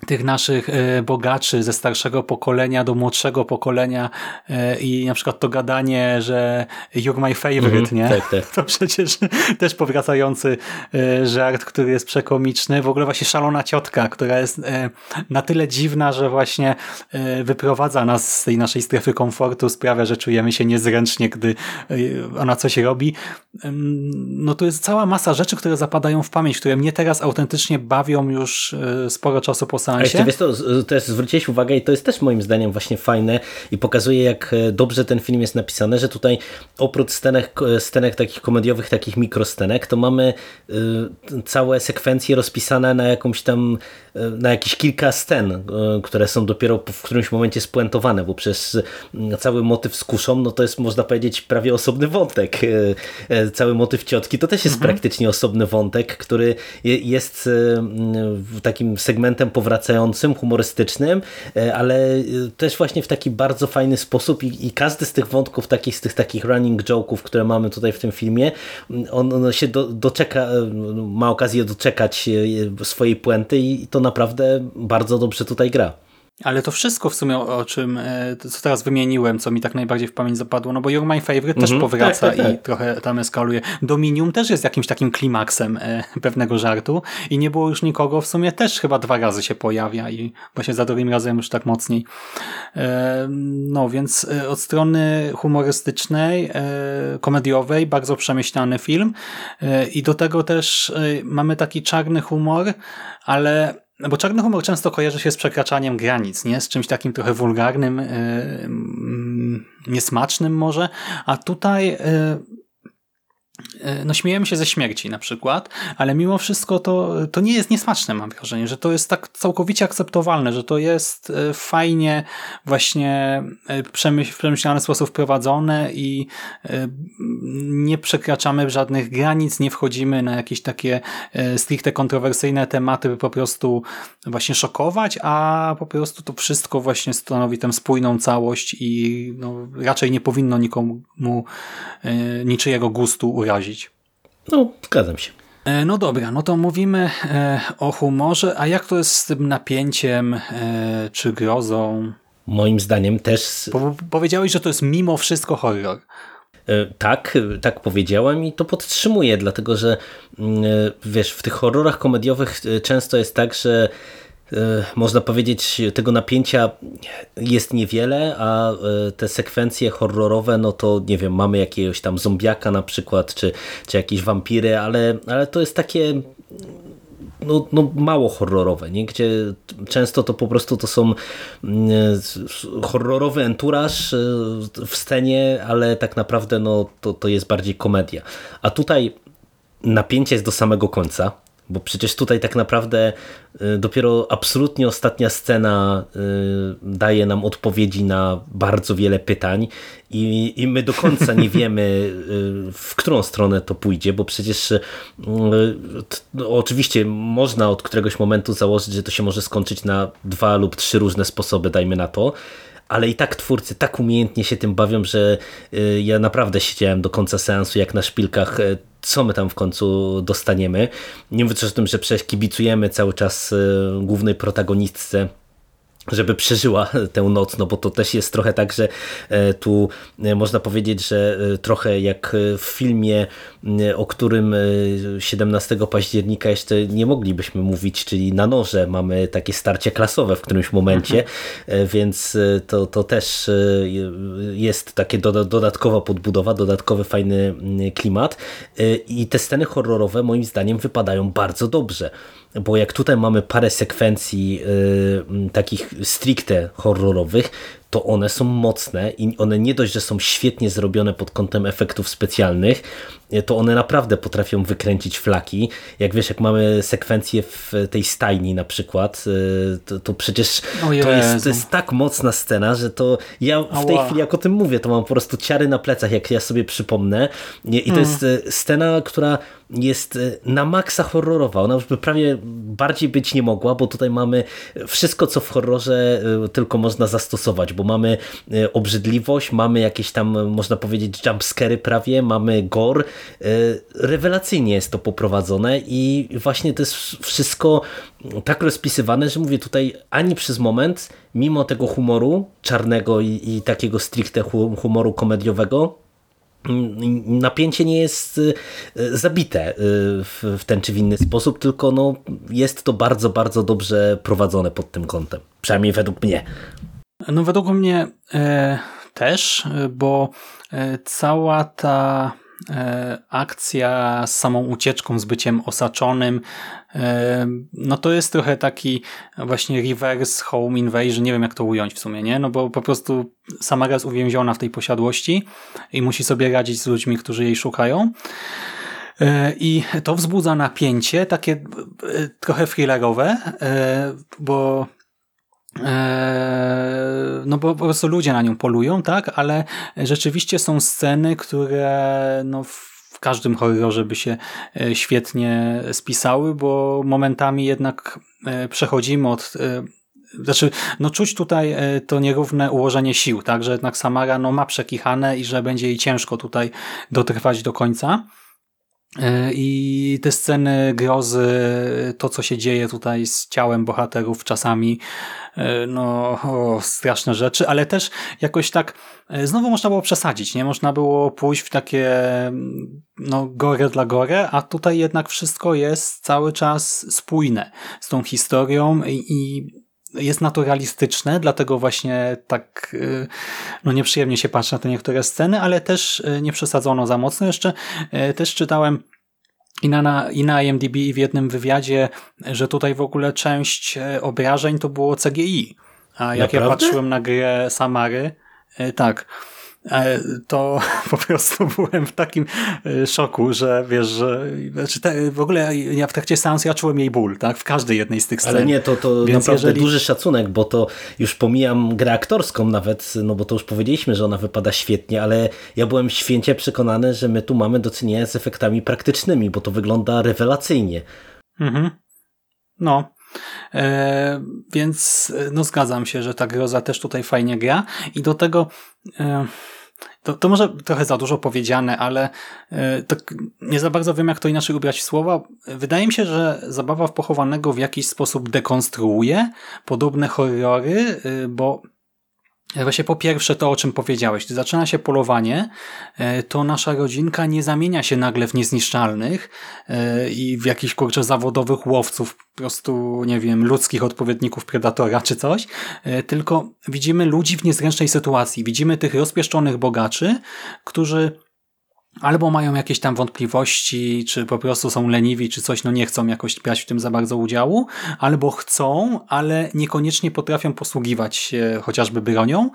tych naszych e, bogaczy ze starszego pokolenia do młodszego pokolenia e, i na przykład to gadanie, że you're my favorite, mm -hmm, nie? Tak, tak. (laughs) To przecież też powracający e, żart, który jest przekomiczny. W ogóle właśnie szalona ciotka, która jest na tyle dziwna, że właśnie wyprowadza nas z tej naszej strefy komfortu, sprawia, że czujemy się niezręcznie, gdy ona coś robi. No to jest cała masa rzeczy, które zapadają w pamięć, które mnie teraz autentycznie bawią już sporo czasu po seansie. A to, też zwróciłeś uwagę i to jest też moim zdaniem właśnie fajne i pokazuje jak e, dobrze ten film jest napisany, że tutaj oprócz scenek, scenek takich komediowych, takich mikroscenek, to mamy y, całe sekwencje rozpisane na jakąś tam, y, na jakieś kilka scen, które są dopiero w którymś momencie spuentowane, bo przez cały motyw z kuszą, no to jest można powiedzieć prawie osobny wątek. Cały motyw ciotki to też jest mhm. praktycznie osobny wątek, który jest takim segmentem powracającym wracającym, humorystycznym, e, ale e, też właśnie w taki bardzo fajny sposób i, i każdy z tych wątków, takich, z tych takich running joke'ów, które mamy tutaj w tym filmie, on, on się do, doczeka, e, ma okazję doczekać swojej puenty i to naprawdę bardzo dobrze tutaj gra. Ale to wszystko w sumie o czym, e, co teraz wymieniłem, co mi tak najbardziej w pamięć zapadło, no bo You're My Favorite też mhm. powraca tak, tak, tak. i trochę tam eskaluje. Dominium też jest jakimś takim klimaksem e, pewnego żartu i nie było już nikogo, w sumie też chyba dwa razy się pojawia i właśnie za drugim razem już tak mocniej. E, no więc od strony humorystycznej, komediowej, bardzo przemyślany film i do tego też mamy taki czarny humor, ale no bo czarny humor często kojarzy się z przekraczaniem granic, nie? Z czymś takim trochę wulgarnym, yy, niesmacznym może, a tutaj yy, no śmiejemy się ze śmierci na przykład, ale mimo wszystko to, to nie jest niesmaczne, mam wrażenie, że to jest tak całkowicie akceptowalne, że to jest e, fajnie właśnie e, w przemyślany sposób wprowadzone i nie przekraczamy żadnych granic, nie wchodzimy na jakieś takie stricte kontrowersyjne tematy, by po prostu właśnie szokować, a po prostu to wszystko właśnie stanowi tę spójną całość i no, raczej nie powinno nikomu niczyjego gustu urazić. No, zgadzam się. E, no dobra, no to mówimy e, o humorze, a jak to jest z tym napięciem e, czy grozą? Moim zdaniem też... Po, powiedziałeś, że to jest mimo wszystko horror. Tak, tak powiedziałem i to podtrzymuję, dlatego że mm, wiesz, w tych horrorach komediowych często jest tak, że można powiedzieć, tego napięcia jest niewiele, a e, te sekwencje horrorowe, no to nie wiem, mamy jakiegoś tam zombiaka na przykład, czy, czy jakieś wampiry, ale, ale to jest takie no, no mało horrorowe, nie? gdzie często to po prostu to są mm, horrorowy enturaż e, w scenie, ale tak naprawdę no, to, to jest bardziej komedia. A tutaj napięcie jest do samego końca, bo przecież tutaj tak naprawdę y, dopiero absolutnie ostatnia scena y, daje nam odpowiedzi na bardzo wiele pytań i, i my do końca nie (laughs) wiemy, y, w którą stronę to pójdzie, bo przecież no, oczywiście można od któregoś momentu założyć, że to się może skończyć na dwa lub trzy różne sposoby, dajmy na to, ale i tak twórcy tak umiejętnie się tym bawią, że ja naprawdę siedziałem do końca seansu jak na szpilkach co my tam w końcu dostaniemy. Nie mówiąc o tym, że przecież kibicujemy cały czas e, głównej protagonistce żeby przeżyła (laughs) tę noc, no bo to też jest trochę tak, że e, tu e, można powiedzieć, że e, trochę jak w filmie, o którym 17 października jeszcze nie moglibyśmy mówić, czyli na noże mamy takie starcie klasowe w którymś momencie, mhm. więc to, to też jest takie dodatkowa podbudowa, dodatkowy fajny klimat i te sceny horrorowe moim zdaniem wypadają bardzo dobrze bo jak tutaj mamy parę sekwencji y, takich stricte horrorowych, to one są mocne i one nie dość, że są świetnie zrobione pod kątem efektów specjalnych, to one naprawdę potrafią wykręcić flaki. Jak wiesz, jak mamy sekwencję w tej stajni na przykład, y, to, to przecież to jest, to jest, tak mocna scena, że to ja w tej chwili jak o tym mówię, to mam po prostu ciary na plecach, jak ja sobie przypomnę. I to mm. jest y, scena, która jest y, na maksa horrorowa. Ona już by prawie bardziej być nie mogła, bo tutaj mamy wszystko, co w horrorze tylko można zastosować, bo mamy obrzydliwość, mamy jakieś tam, można powiedzieć, jumpscary prawie, mamy gore, E, rewelacyjnie jest to poprowadzone i właśnie to jest wszystko tak rozpisywane, że mówię tutaj ani przez moment, mimo tego humoru czarnego i, i takiego stricte humoru komediowego, napięcie nie jest e, zabite e, w ten czy w inny sposób, tylko no, jest to bardzo, bardzo dobrze prowadzone pod tym kątem. Przynajmniej według mnie. No według mnie e, też, bo e, cała ta E, akcja z samą ucieczką, z byciem osaczonym, no to jest trochę taki właśnie reverse home invasion, nie wiem jak to ująć w sumie, nie? No bo po prostu sama jest uwięziona w tej posiadłości i musi sobie radzić z ludźmi, którzy jej szukają. E, I to wzbudza napięcie, takie trochę thrillerowe, bo Eee, no bo po prostu ludzie na nią polują, tak, ale rzeczywiście są sceny, które no w każdym horrorze by się e, świetnie spisały, bo momentami jednak e, przechodzimy od e, znaczy, no czuć tutaj to nierówne ułożenie sił, tak, że jednak Samara no, ma przekichane i że będzie jej ciężko tutaj dotrwać do końca. E, I te sceny grozy, to co się dzieje tutaj z ciałem bohaterów czasami, e, no o, straszne rzeczy, ale też jakoś tak e, znowu można było przesadzić, nie? Można było pójść w takie no gore dla gore, a tutaj jednak wszystko jest cały czas spójne z tą historią i, i jest naturalistyczne, dlatego właśnie tak y, no nieprzyjemnie się patrzy na te niektóre sceny, ale też y, nie przesadzono za mocno. Jeszcze y, też czytałem i na, i na IMDb i w jednym wywiadzie, że tutaj w ogóle część obrażeń to było CGI. A jak Naprawdę? ja patrzyłem na grę Samary, tak, to (laughs) po prostu byłem w takim e, szoku, że wiesz, że znaczy te, w ogóle ja w trakcie seansu ja czułem jej ból, tak? W każdej jednej z tych scen. Ale nie, to, to Więc naprawdę jeżeli... duży szacunek, bo to już pomijam grę aktorską nawet, no bo to już powiedzieliśmy, że ona wypada świetnie, ale ja byłem święcie przekonany, że my tu mamy do czynienia z efektami praktycznymi, bo to wygląda rewelacyjnie. Mhm. No, E, więc no zgadzam się, że ta groza też tutaj fajnie gra i do tego e, to, to może trochę za dużo powiedziane, ale e, tak nie za bardzo wiem, jak to inaczej ubrać w słowa. Wydaje mi się, że zabawa w pochowanego w jakiś sposób dekonstruuje podobne horrory, e, bo Właśnie po pierwsze to, o czym powiedziałeś. Gdy zaczyna się polowanie, e, to nasza rodzinka nie zamienia się nagle w niezniszczalnych e, i w jakichś kurczę zawodowych łowców, po prostu, nie wiem, ludzkich odpowiedników Predatora czy coś, e, tylko widzimy ludzi w niezręcznej sytuacji. Widzimy tych rozpieszczonych bogaczy, którzy albo mają jakieś tam wątpliwości, czy po prostu są leniwi, czy coś, no nie chcą jakoś brać w tym za bardzo udziału, albo chcą, ale niekoniecznie potrafią posługiwać się chociażby bronią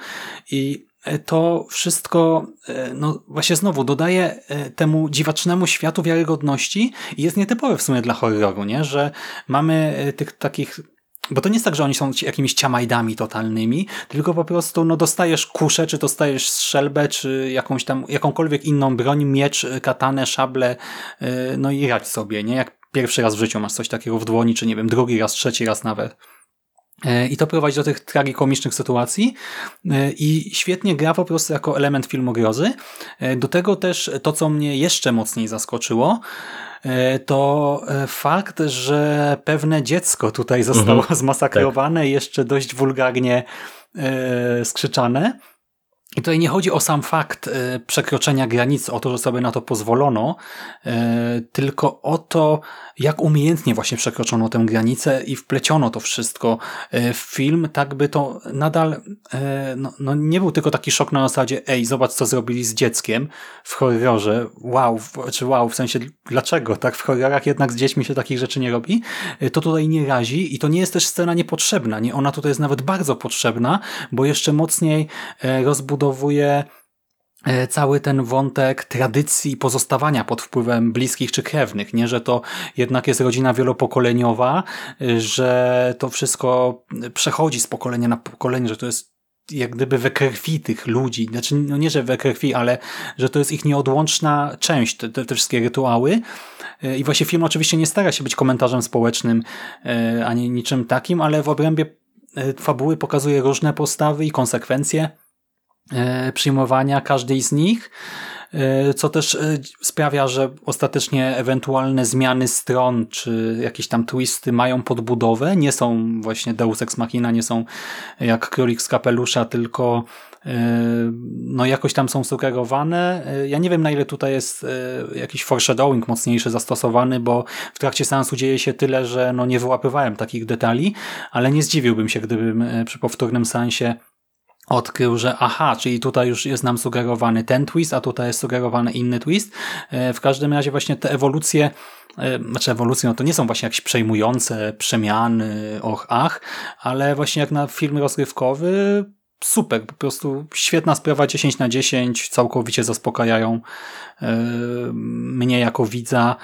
i to wszystko, e, no właśnie znowu dodaje e, temu dziwacznemu światu wiarygodności i jest nietypowe w sumie dla horroru, nie? że mamy e, tych takich bo to nie jest tak, że oni są jakimiś ciamajdami totalnymi, tylko po prostu no, dostajesz kuszę, czy dostajesz strzelbę, czy jakąś tam, jakąkolwiek inną broń, miecz, katanę, szable, no i radź sobie, nie? Jak pierwszy raz w życiu masz coś takiego w dłoni, czy nie wiem, drugi raz, trzeci raz nawet. E, I to prowadzi do tych tragikomicznych sytuacji e, i świetnie gra po prostu jako element filmu grozy. E, do tego też to, co mnie jeszcze mocniej zaskoczyło, to fakt, że pewne dziecko tutaj zostało mhm. (laughs) zmasakrowane i jeszcze dość wulgarnie skrzyczane. I tutaj nie chodzi o sam fakt przekroczenia granic, o to, że sobie na to pozwolono, tylko o to, jak umiejętnie właśnie przekroczono tę granicę i wpleciono to wszystko e, w film, tak by to nadal e, no, no nie był tylko taki szok na zasadzie ej, zobacz co zrobili z dzieckiem w horrorze, wow, czy wow, w sensie dlaczego, tak, w horrorach jednak z dziećmi się takich rzeczy nie robi, e, to tutaj nie razi i to nie jest też scena niepotrzebna, nie, ona tutaj jest nawet bardzo potrzebna, bo jeszcze mocniej E, cały ten wątek tradycji pozostawania pod wpływem bliskich czy krewnych, nie, że to jednak jest rodzina wielopokoleniowa, e, że to wszystko przechodzi z pokolenia na pokolenie, że to jest jak gdyby we krwi tych ludzi, znaczy no nie, że we krwi, ale że to jest ich nieodłączna część, te, te, wszystkie rytuały. E, i właśnie film oczywiście nie stara się być komentarzem społecznym ani niczym takim, ale w obrębie fabuły pokazuje różne postawy i konsekwencje przyjmowania każdej z nich, e, co też e, sprawia, że ostatecznie ewentualne zmiany stron, czy jakieś tam twisty mają podbudowę, nie są właśnie Deus Ex Machina, nie są jak Królik z kapelusza, tylko no jakoś tam są sugerowane. Ja nie wiem na ile tutaj jest jakiś foreshadowing mocniejszy zastosowany, bo w trakcie seansu dzieje się tyle, że no nie wyłapywałem takich detali, ale nie zdziwiłbym się, gdybym przy powtórnym seansie odkrył, że aha, czyli tutaj już jest nam sugerowany ten twist, a tutaj jest sugerowany inny twist. E, w każdym razie właśnie te ewolucje, e, znaczy ewolucje, no to nie są właśnie jakieś przejmujące przemiany, och, ach, ale właśnie jak na film rozrywkowy super, po prostu świetna sprawa 10 na 10, całkowicie zaspokajają e, mnie jako widza.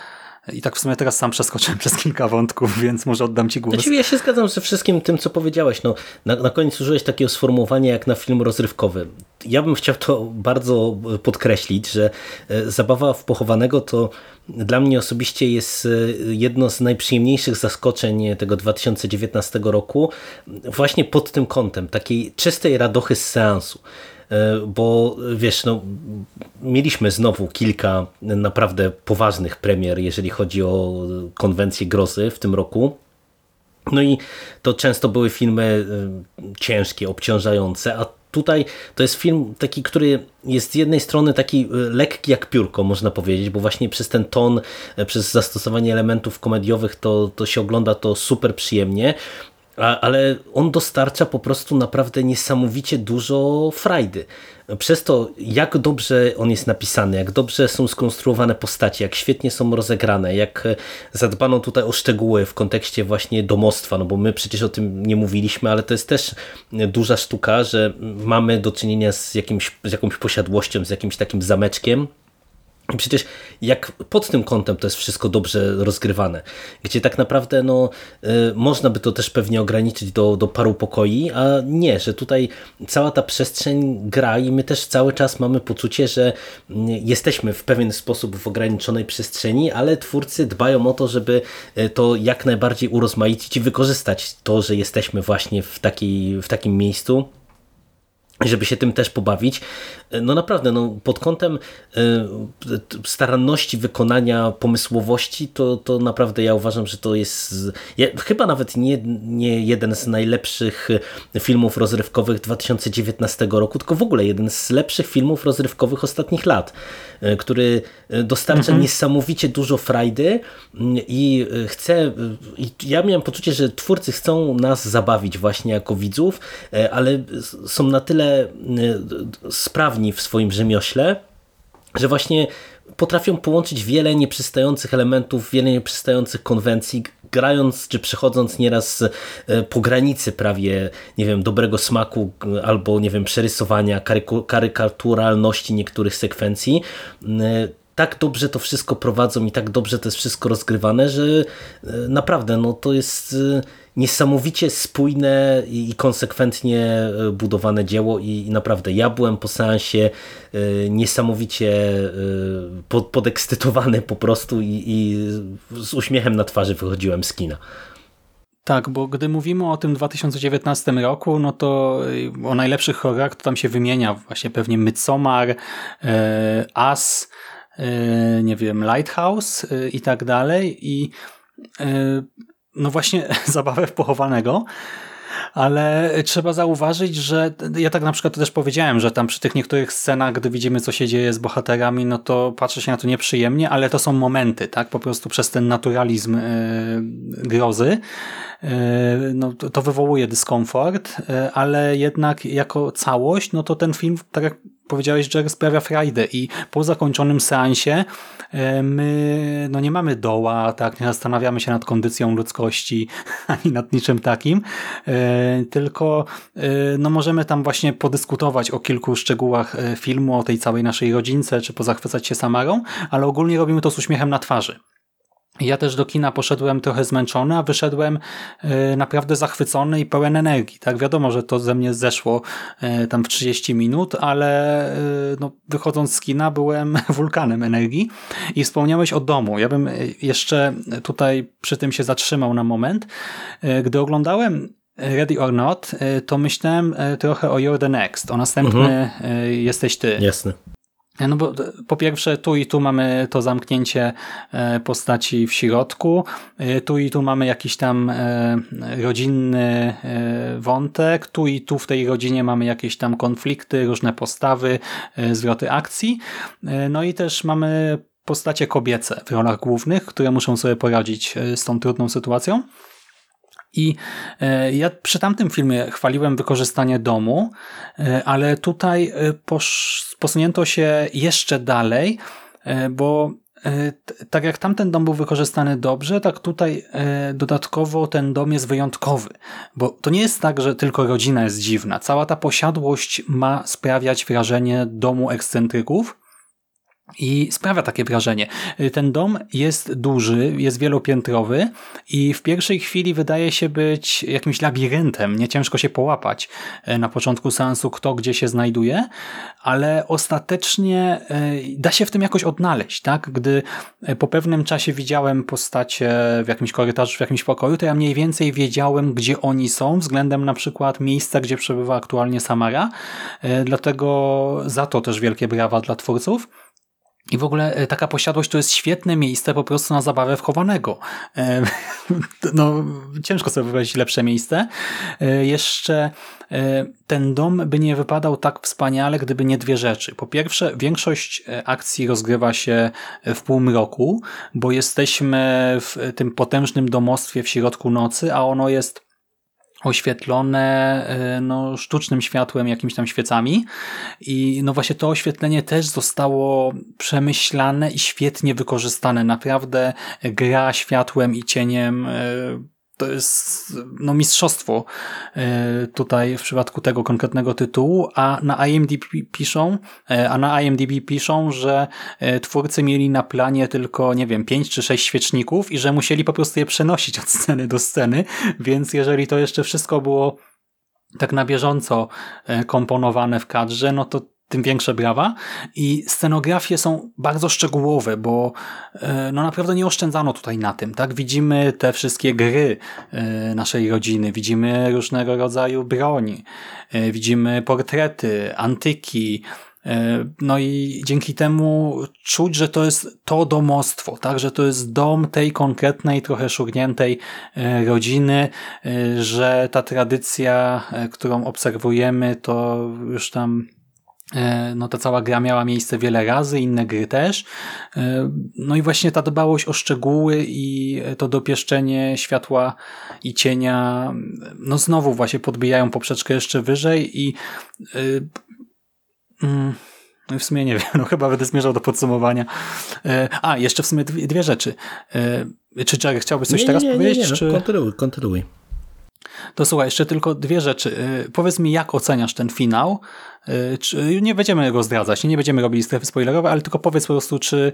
I tak w sumie teraz sam przeskoczyłem (laughs) przez kilka wątków, więc może oddam Ci głos. Znaczy, ja się zgadzam ze wszystkim tym, co powiedziałeś. No, na, na koniec użyłeś takiego sformułowania jak na film rozrywkowy. Ja bym chciał to bardzo podkreślić, że e, zabawa w pochowanego to dla mnie osobiście jest e, jedno z najprzyjemniejszych zaskoczeń tego 2019 roku właśnie pod tym kątem, takiej czystej radochy z seansu. E, bo wiesz, no, mieliśmy znowu kilka naprawdę poważnych premier, jeżeli chodzi o konwencję grozy w tym roku. No i to często były filmy e, ciężkie, obciążające, a tutaj to jest film taki, który jest z jednej strony taki e, lekki jak piórko, można powiedzieć, bo właśnie przez ten ton, przez zastosowanie elementów komediowych to, to się ogląda to super przyjemnie, ale on dostarcza po prostu naprawdę niesamowicie dużo frajdy. Przez to, jak dobrze on jest napisany, jak dobrze są skonstruowane postacie, jak świetnie są rozegrane, jak zadbano tutaj o szczegóły w kontekście właśnie domostwa, no bo my przecież o tym nie mówiliśmy, ale to jest też duża sztuka, że mamy do czynienia z, jakimś, z jakąś posiadłością, z jakimś takim zameczkiem, przecież jak pod tym kątem to jest wszystko dobrze rozgrywane, gdzie tak naprawdę no, y, można by to też pewnie ograniczyć do, do paru pokoi, a nie, że tutaj cała ta przestrzeń gra i my też cały czas mamy poczucie, że y, jesteśmy w pewien sposób w ograniczonej przestrzeni, ale twórcy dbają o to, żeby y, to jak najbardziej urozmaicić i wykorzystać to, że jesteśmy właśnie w, takiej, w takim miejscu żeby się tym też pobawić. No naprawdę, no pod kątem e, staranności wykonania, pomysłowości, to, to naprawdę ja uważam, że to jest ja, chyba nawet nie, nie jeden z najlepszych filmów rozrywkowych 2019 roku, tylko w ogóle jeden z lepszych filmów rozrywkowych ostatnich lat, e, który dostarcza mhm. niesamowicie dużo frajdy i chce, i ja miałem poczucie, że twórcy chcą nas zabawić właśnie jako widzów, e, ale są na tyle sprawni w swoim rzemiośle, że właśnie potrafią połączyć wiele nieprzystających elementów, wiele nieprzystających konwencji, grając czy przechodząc nieraz e, po granicy prawie, nie wiem, dobrego smaku albo, nie wiem, przerysowania, karykaturalności niektórych sekwencji. Tak dobrze to wszystko prowadzą i tak dobrze to jest wszystko rozgrywane, że e, naprawdę no, to jest e, niesamowicie spójne i konsekwentnie e, budowane dzieło i naprawdę ja byłem po seansie niesamowicie podekscytowany po prostu i, i z uśmiechem na twarzy wychodziłem z kina. Tak, bo gdy mówimy o tym 2019 roku, no to o najlepszych horrorach to tam się wymienia właśnie pewnie Midsommar, As, E, nie wiem, Lighthouse e, i tak dalej i e, no właśnie (laughs) zabawę w pochowanego, ale trzeba zauważyć, że ja tak na przykład też powiedziałem, że tam przy tych niektórych scenach, gdy widzimy, co się dzieje z bohaterami, no to patrzy się na to nieprzyjemnie, ale to są momenty, tak? Po prostu przez ten naturalizm grozy no, to wywołuje dyskomfort, ale jednak jako całość, no to ten film, tak jak powiedziałeś, że sprawia frajdę i po zakończonym seansie e, my no nie mamy doła, tak, nie zastanawiamy się nad kondycją ludzkości (laughs) ani nad niczym takim, e, tylko e, no możemy tam właśnie podyskutować o kilku szczegółach filmu, o tej całej naszej rodzince, czy pozachwycać się Samarą, ale ogólnie robimy to z uśmiechem na twarzy. Ja też do kina poszedłem trochę zmęczony, a wyszedłem e, naprawdę zachwycony i pełen energii. Tak, wiadomo, że to ze mnie zeszło e, tam w 30 minut, ale e, no, wychodząc z kina byłem (laughs) wulkanem energii i wspomniałeś o domu. Ja bym jeszcze tutaj przy tym się zatrzymał na moment. Gdy oglądałem Ready or Not, to myślałem trochę o You're the Next, o następny mhm. jesteś ty. Jasne. No bo po pierwsze tu i tu mamy to zamknięcie e, postaci w środku, e, tu i tu mamy jakiś tam e, rodzinny wątek, tu i tu w tej rodzinie mamy jakieś tam konflikty, różne postawy, zwroty akcji, no i też mamy postacie kobiece w rolach głównych, które muszą sobie poradzić z tą trudną sytuacją. I e, ja przy tamtym filmie chwaliłem wykorzystanie domu, e, ale tutaj e, posunięto się jeszcze dalej, bo tak jak tamten dom był wykorzystany dobrze, tak tutaj dodatkowo ten dom jest wyjątkowy, bo to nie jest tak, że tylko rodzina jest dziwna. Cała ta posiadłość ma sprawiać wrażenie domu ekscentryków, i sprawia takie wrażenie. Ten dom jest duży, jest wielopiętrowy i w pierwszej chwili wydaje się być jakimś labiryntem. Nie ciężko się połapać e, na początku seansu, kto gdzie się znajduje, ale ostatecznie e, da się w tym jakoś odnaleźć. tak? Gdy po pewnym czasie widziałem postacie w jakimś korytarzu, w jakimś pokoju, to ja mniej więcej wiedziałem, gdzie oni są, względem na przykład miejsca, gdzie przebywa aktualnie Samara. Dlatego za to też wielkie brawa dla twórców. I w ogóle e, taka posiadłość to jest świetne miejsce po prostu na zabawę wchowanego. E, (laughs) no, ciężko sobie wyobrazić lepsze miejsce. E, jeszcze ten dom by nie wypadał tak wspaniale, gdyby nie dwie rzeczy. Po pierwsze, większość akcji rozgrywa się w półmroku, bo jesteśmy w tym potężnym domostwie w środku nocy, a ono jest oświetlone e, no, sztucznym światłem, jakimiś tam świecami i no właśnie to oświetlenie też zostało przemyślane i świetnie wykorzystane. Naprawdę gra światłem i cieniem e, to jest no, mistrzostwo e, tutaj w przypadku tego konkretnego tytułu, a na IMDb piszą, e, a na IMDb piszą, że e, twórcy mieli na planie tylko, nie wiem, pięć czy sześć świeczników i że musieli po prostu je przenosić od sceny do sceny, więc jeżeli to jeszcze wszystko było tak na bieżąco komponowane w kadrze, no to tym większe brawa. I scenografie są bardzo szczegółowe, bo e, no naprawdę nie oszczędzano tutaj na tym. tak Widzimy te wszystkie gry e, naszej rodziny, widzimy różnego rodzaju broni, e, widzimy portrety, antyki, no i dzięki temu czuć, że to jest to domostwo, tak, że to jest dom tej konkretnej, trochę szurniętej rodziny, że ta tradycja, którą obserwujemy, to już tam no ta cała gra miała miejsce wiele razy, inne gry też. E, no i właśnie ta dbałość o szczegóły i to dopieszczenie światła i cienia, no znowu właśnie podbijają poprzeczkę jeszcze wyżej i yy, No w sumie nie wiem, no chyba będę zmierzał do podsumowania. E, a, jeszcze w sumie dwie, dwie rzeczy. E, czy Jerry chciałbyś coś nie, teraz nie, nie, powiedzieć? Nie, nie, czy... no, kontynuuj, kontynuuj. To słuchaj, jeszcze tylko dwie rzeczy. E, powiedz mi, jak oceniasz ten finał? Czy, nie będziemy go zdradzać, nie będziemy robili strefy spoilerowe, ale tylko powiedz po prostu, czy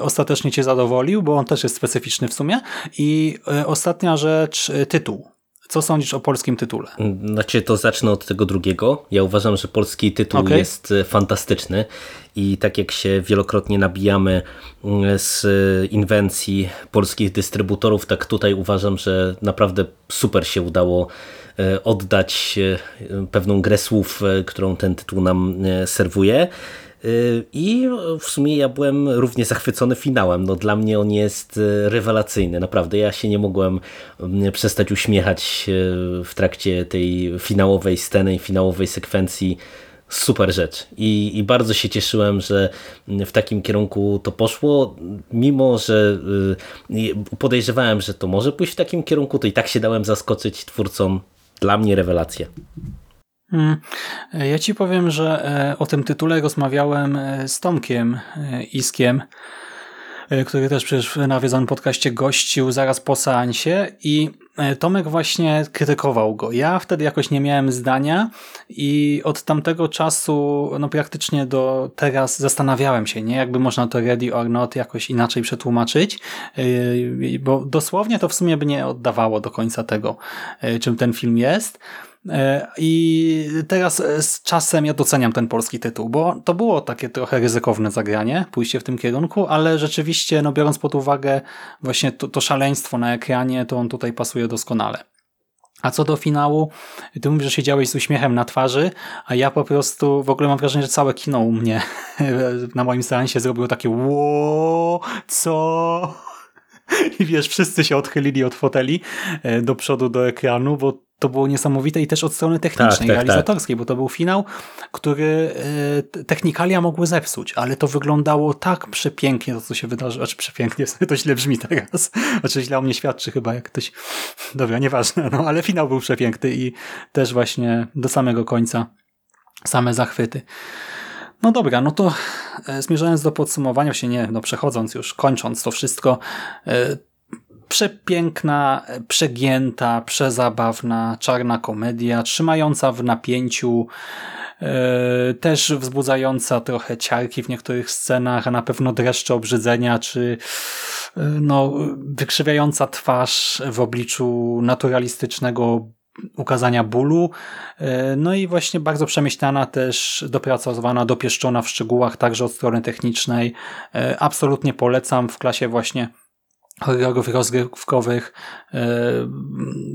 ostatecznie cię zadowolił, bo on też jest specyficzny w sumie. I ostatnia rzecz, tytuł. Co sądzisz o polskim tytule? Znaczy, to zacznę od tego drugiego. Ja uważam, że polski tytuł okay. jest e, fantastyczny i tak jak się wielokrotnie nabijamy mm, z inwencji polskich dystrybutorów, tak tutaj uważam, że naprawdę super się udało e, oddać e, pewną grę słów, którą ten tytuł nam serwuje. Y, I w sumie ja byłem równie zachwycony finałem. No, dla mnie on jest y, rewelacyjny, naprawdę. Ja się nie mogłem mm, przestać uśmiechać y, w trakcie tej finałowej sceny finałowej sekwencji. Super rzecz. I, I bardzo się cieszyłem, że w takim kierunku to poszło. Mimo, że podejrzewałem, że to może pójść w takim kierunku, to i tak się dałem zaskoczyć twórcom. Dla mnie rewelacja. Hmm. Ja ci powiem, że e, o tym tytule rozmawiałem e, z Tomkiem e, Iskiem, który też przecież w nawiedzonym podcaście gościł zaraz po seansie i Tomek właśnie krytykował go. Ja wtedy jakoś nie miałem zdania i od tamtego czasu no praktycznie do teraz zastanawiałem się, nie jakby można to ready or not jakoś inaczej przetłumaczyć, bo dosłownie to w sumie by nie oddawało do końca tego, czym ten film jest. E, I teraz e, z czasem ja doceniam ten polski tytuł, bo to było takie trochę ryzykowne zagranie, pójście w tym kierunku, ale rzeczywiście, no biorąc pod uwagę właśnie to, to szaleństwo na ekranie, to on tutaj pasuje doskonale. A co do finału, ty mówisz, że siedziałeś z uśmiechem na twarzy, a ja po prostu w ogóle mam wrażenie, że całe kino u mnie (laughs) na moim seansie zrobiło takie ło, co? (laughs) I wiesz, wszyscy się odchylili od foteli e, do przodu do ekranu, bo to było niesamowite i też od strony technicznej, tak, tak, realizatorskiej, tak. bo to był finał, który e, technikalia mogły zepsuć, ale to wyglądało tak przepięknie, to co się wydarzyło, znaczy przepięknie, (laughs) to źle brzmi teraz, znaczy źle o mnie świadczy chyba, jak ktoś, (laughs) dobra, nieważne, no ale finał był przepiękny i też właśnie do samego końca same zachwyty. No dobra, no to e, zmierzając do podsumowania, się nie, no przechodząc już, kończąc to wszystko, e, przepiękna, przegięta, przezabawna, czarna komedia, trzymająca w napięciu, e, też wzbudzająca trochę ciarki w niektórych scenach, a na pewno dreszcze obrzydzenia, czy no, wykrzywiająca twarz w obliczu naturalistycznego ukazania bólu. E, no i właśnie bardzo przemyślana też, dopracowana, dopieszczona w szczegółach, także od strony technicznej. Absolutnie polecam w klasie właśnie horrorów rozgrywkowych. E,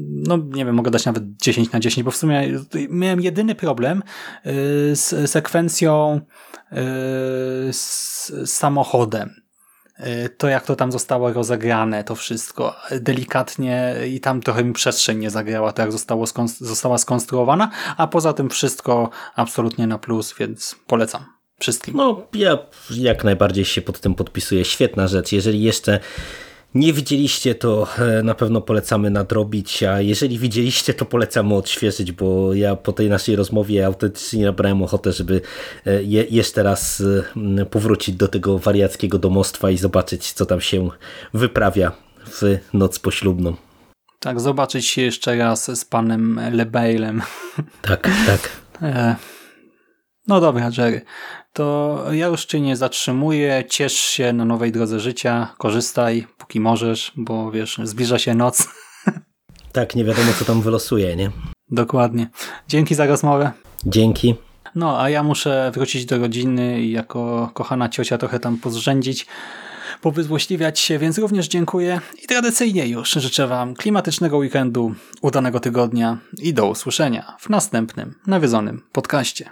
no nie wiem, mogę dać nawet 10 na 10, bo w sumie miałem jedyny problem z sekwencją z samochodem to jak to tam zostało rozegrane, to wszystko delikatnie i tam trochę mi przestrzeń nie zagrała, to jak zostało została skonstruowana, a poza tym wszystko absolutnie na plus, więc polecam wszystkim. No ja jak najbardziej się pod tym podpisuję. Świetna rzecz. Jeżeli jeszcze nie widzieliście, to e, na pewno polecamy nadrobić, a jeżeli widzieliście, to polecamy odświeżyć, bo ja po tej naszej rozmowie autentycznie nabrałem ochotę, żeby e, je, jeszcze raz e, powrócić do tego wariackiego domostwa i zobaczyć, co tam się wyprawia w noc poślubną. Tak, zobaczyć się jeszcze raz z panem Lebailem. Tak, tak. No dobra, Jerry to ja już Cię nie zatrzymuję. Ciesz się na nowej drodze życia, korzystaj, póki możesz, bo wiesz, zbliża się noc. (laughs) Tak, nie wiadomo, co tam wylosuje, nie? Dokładnie. Dzięki za rozmowę. Dzięki. No, a ja muszę wrócić do rodziny i jako kochana ciocia trochę tam pozrzędzić, powyzłośliwiać się, więc również dziękuję i tradycyjnie już życzę Wam klimatycznego weekendu, udanego tygodnia i do usłyszenia w następnym nawiedzonym podcaście.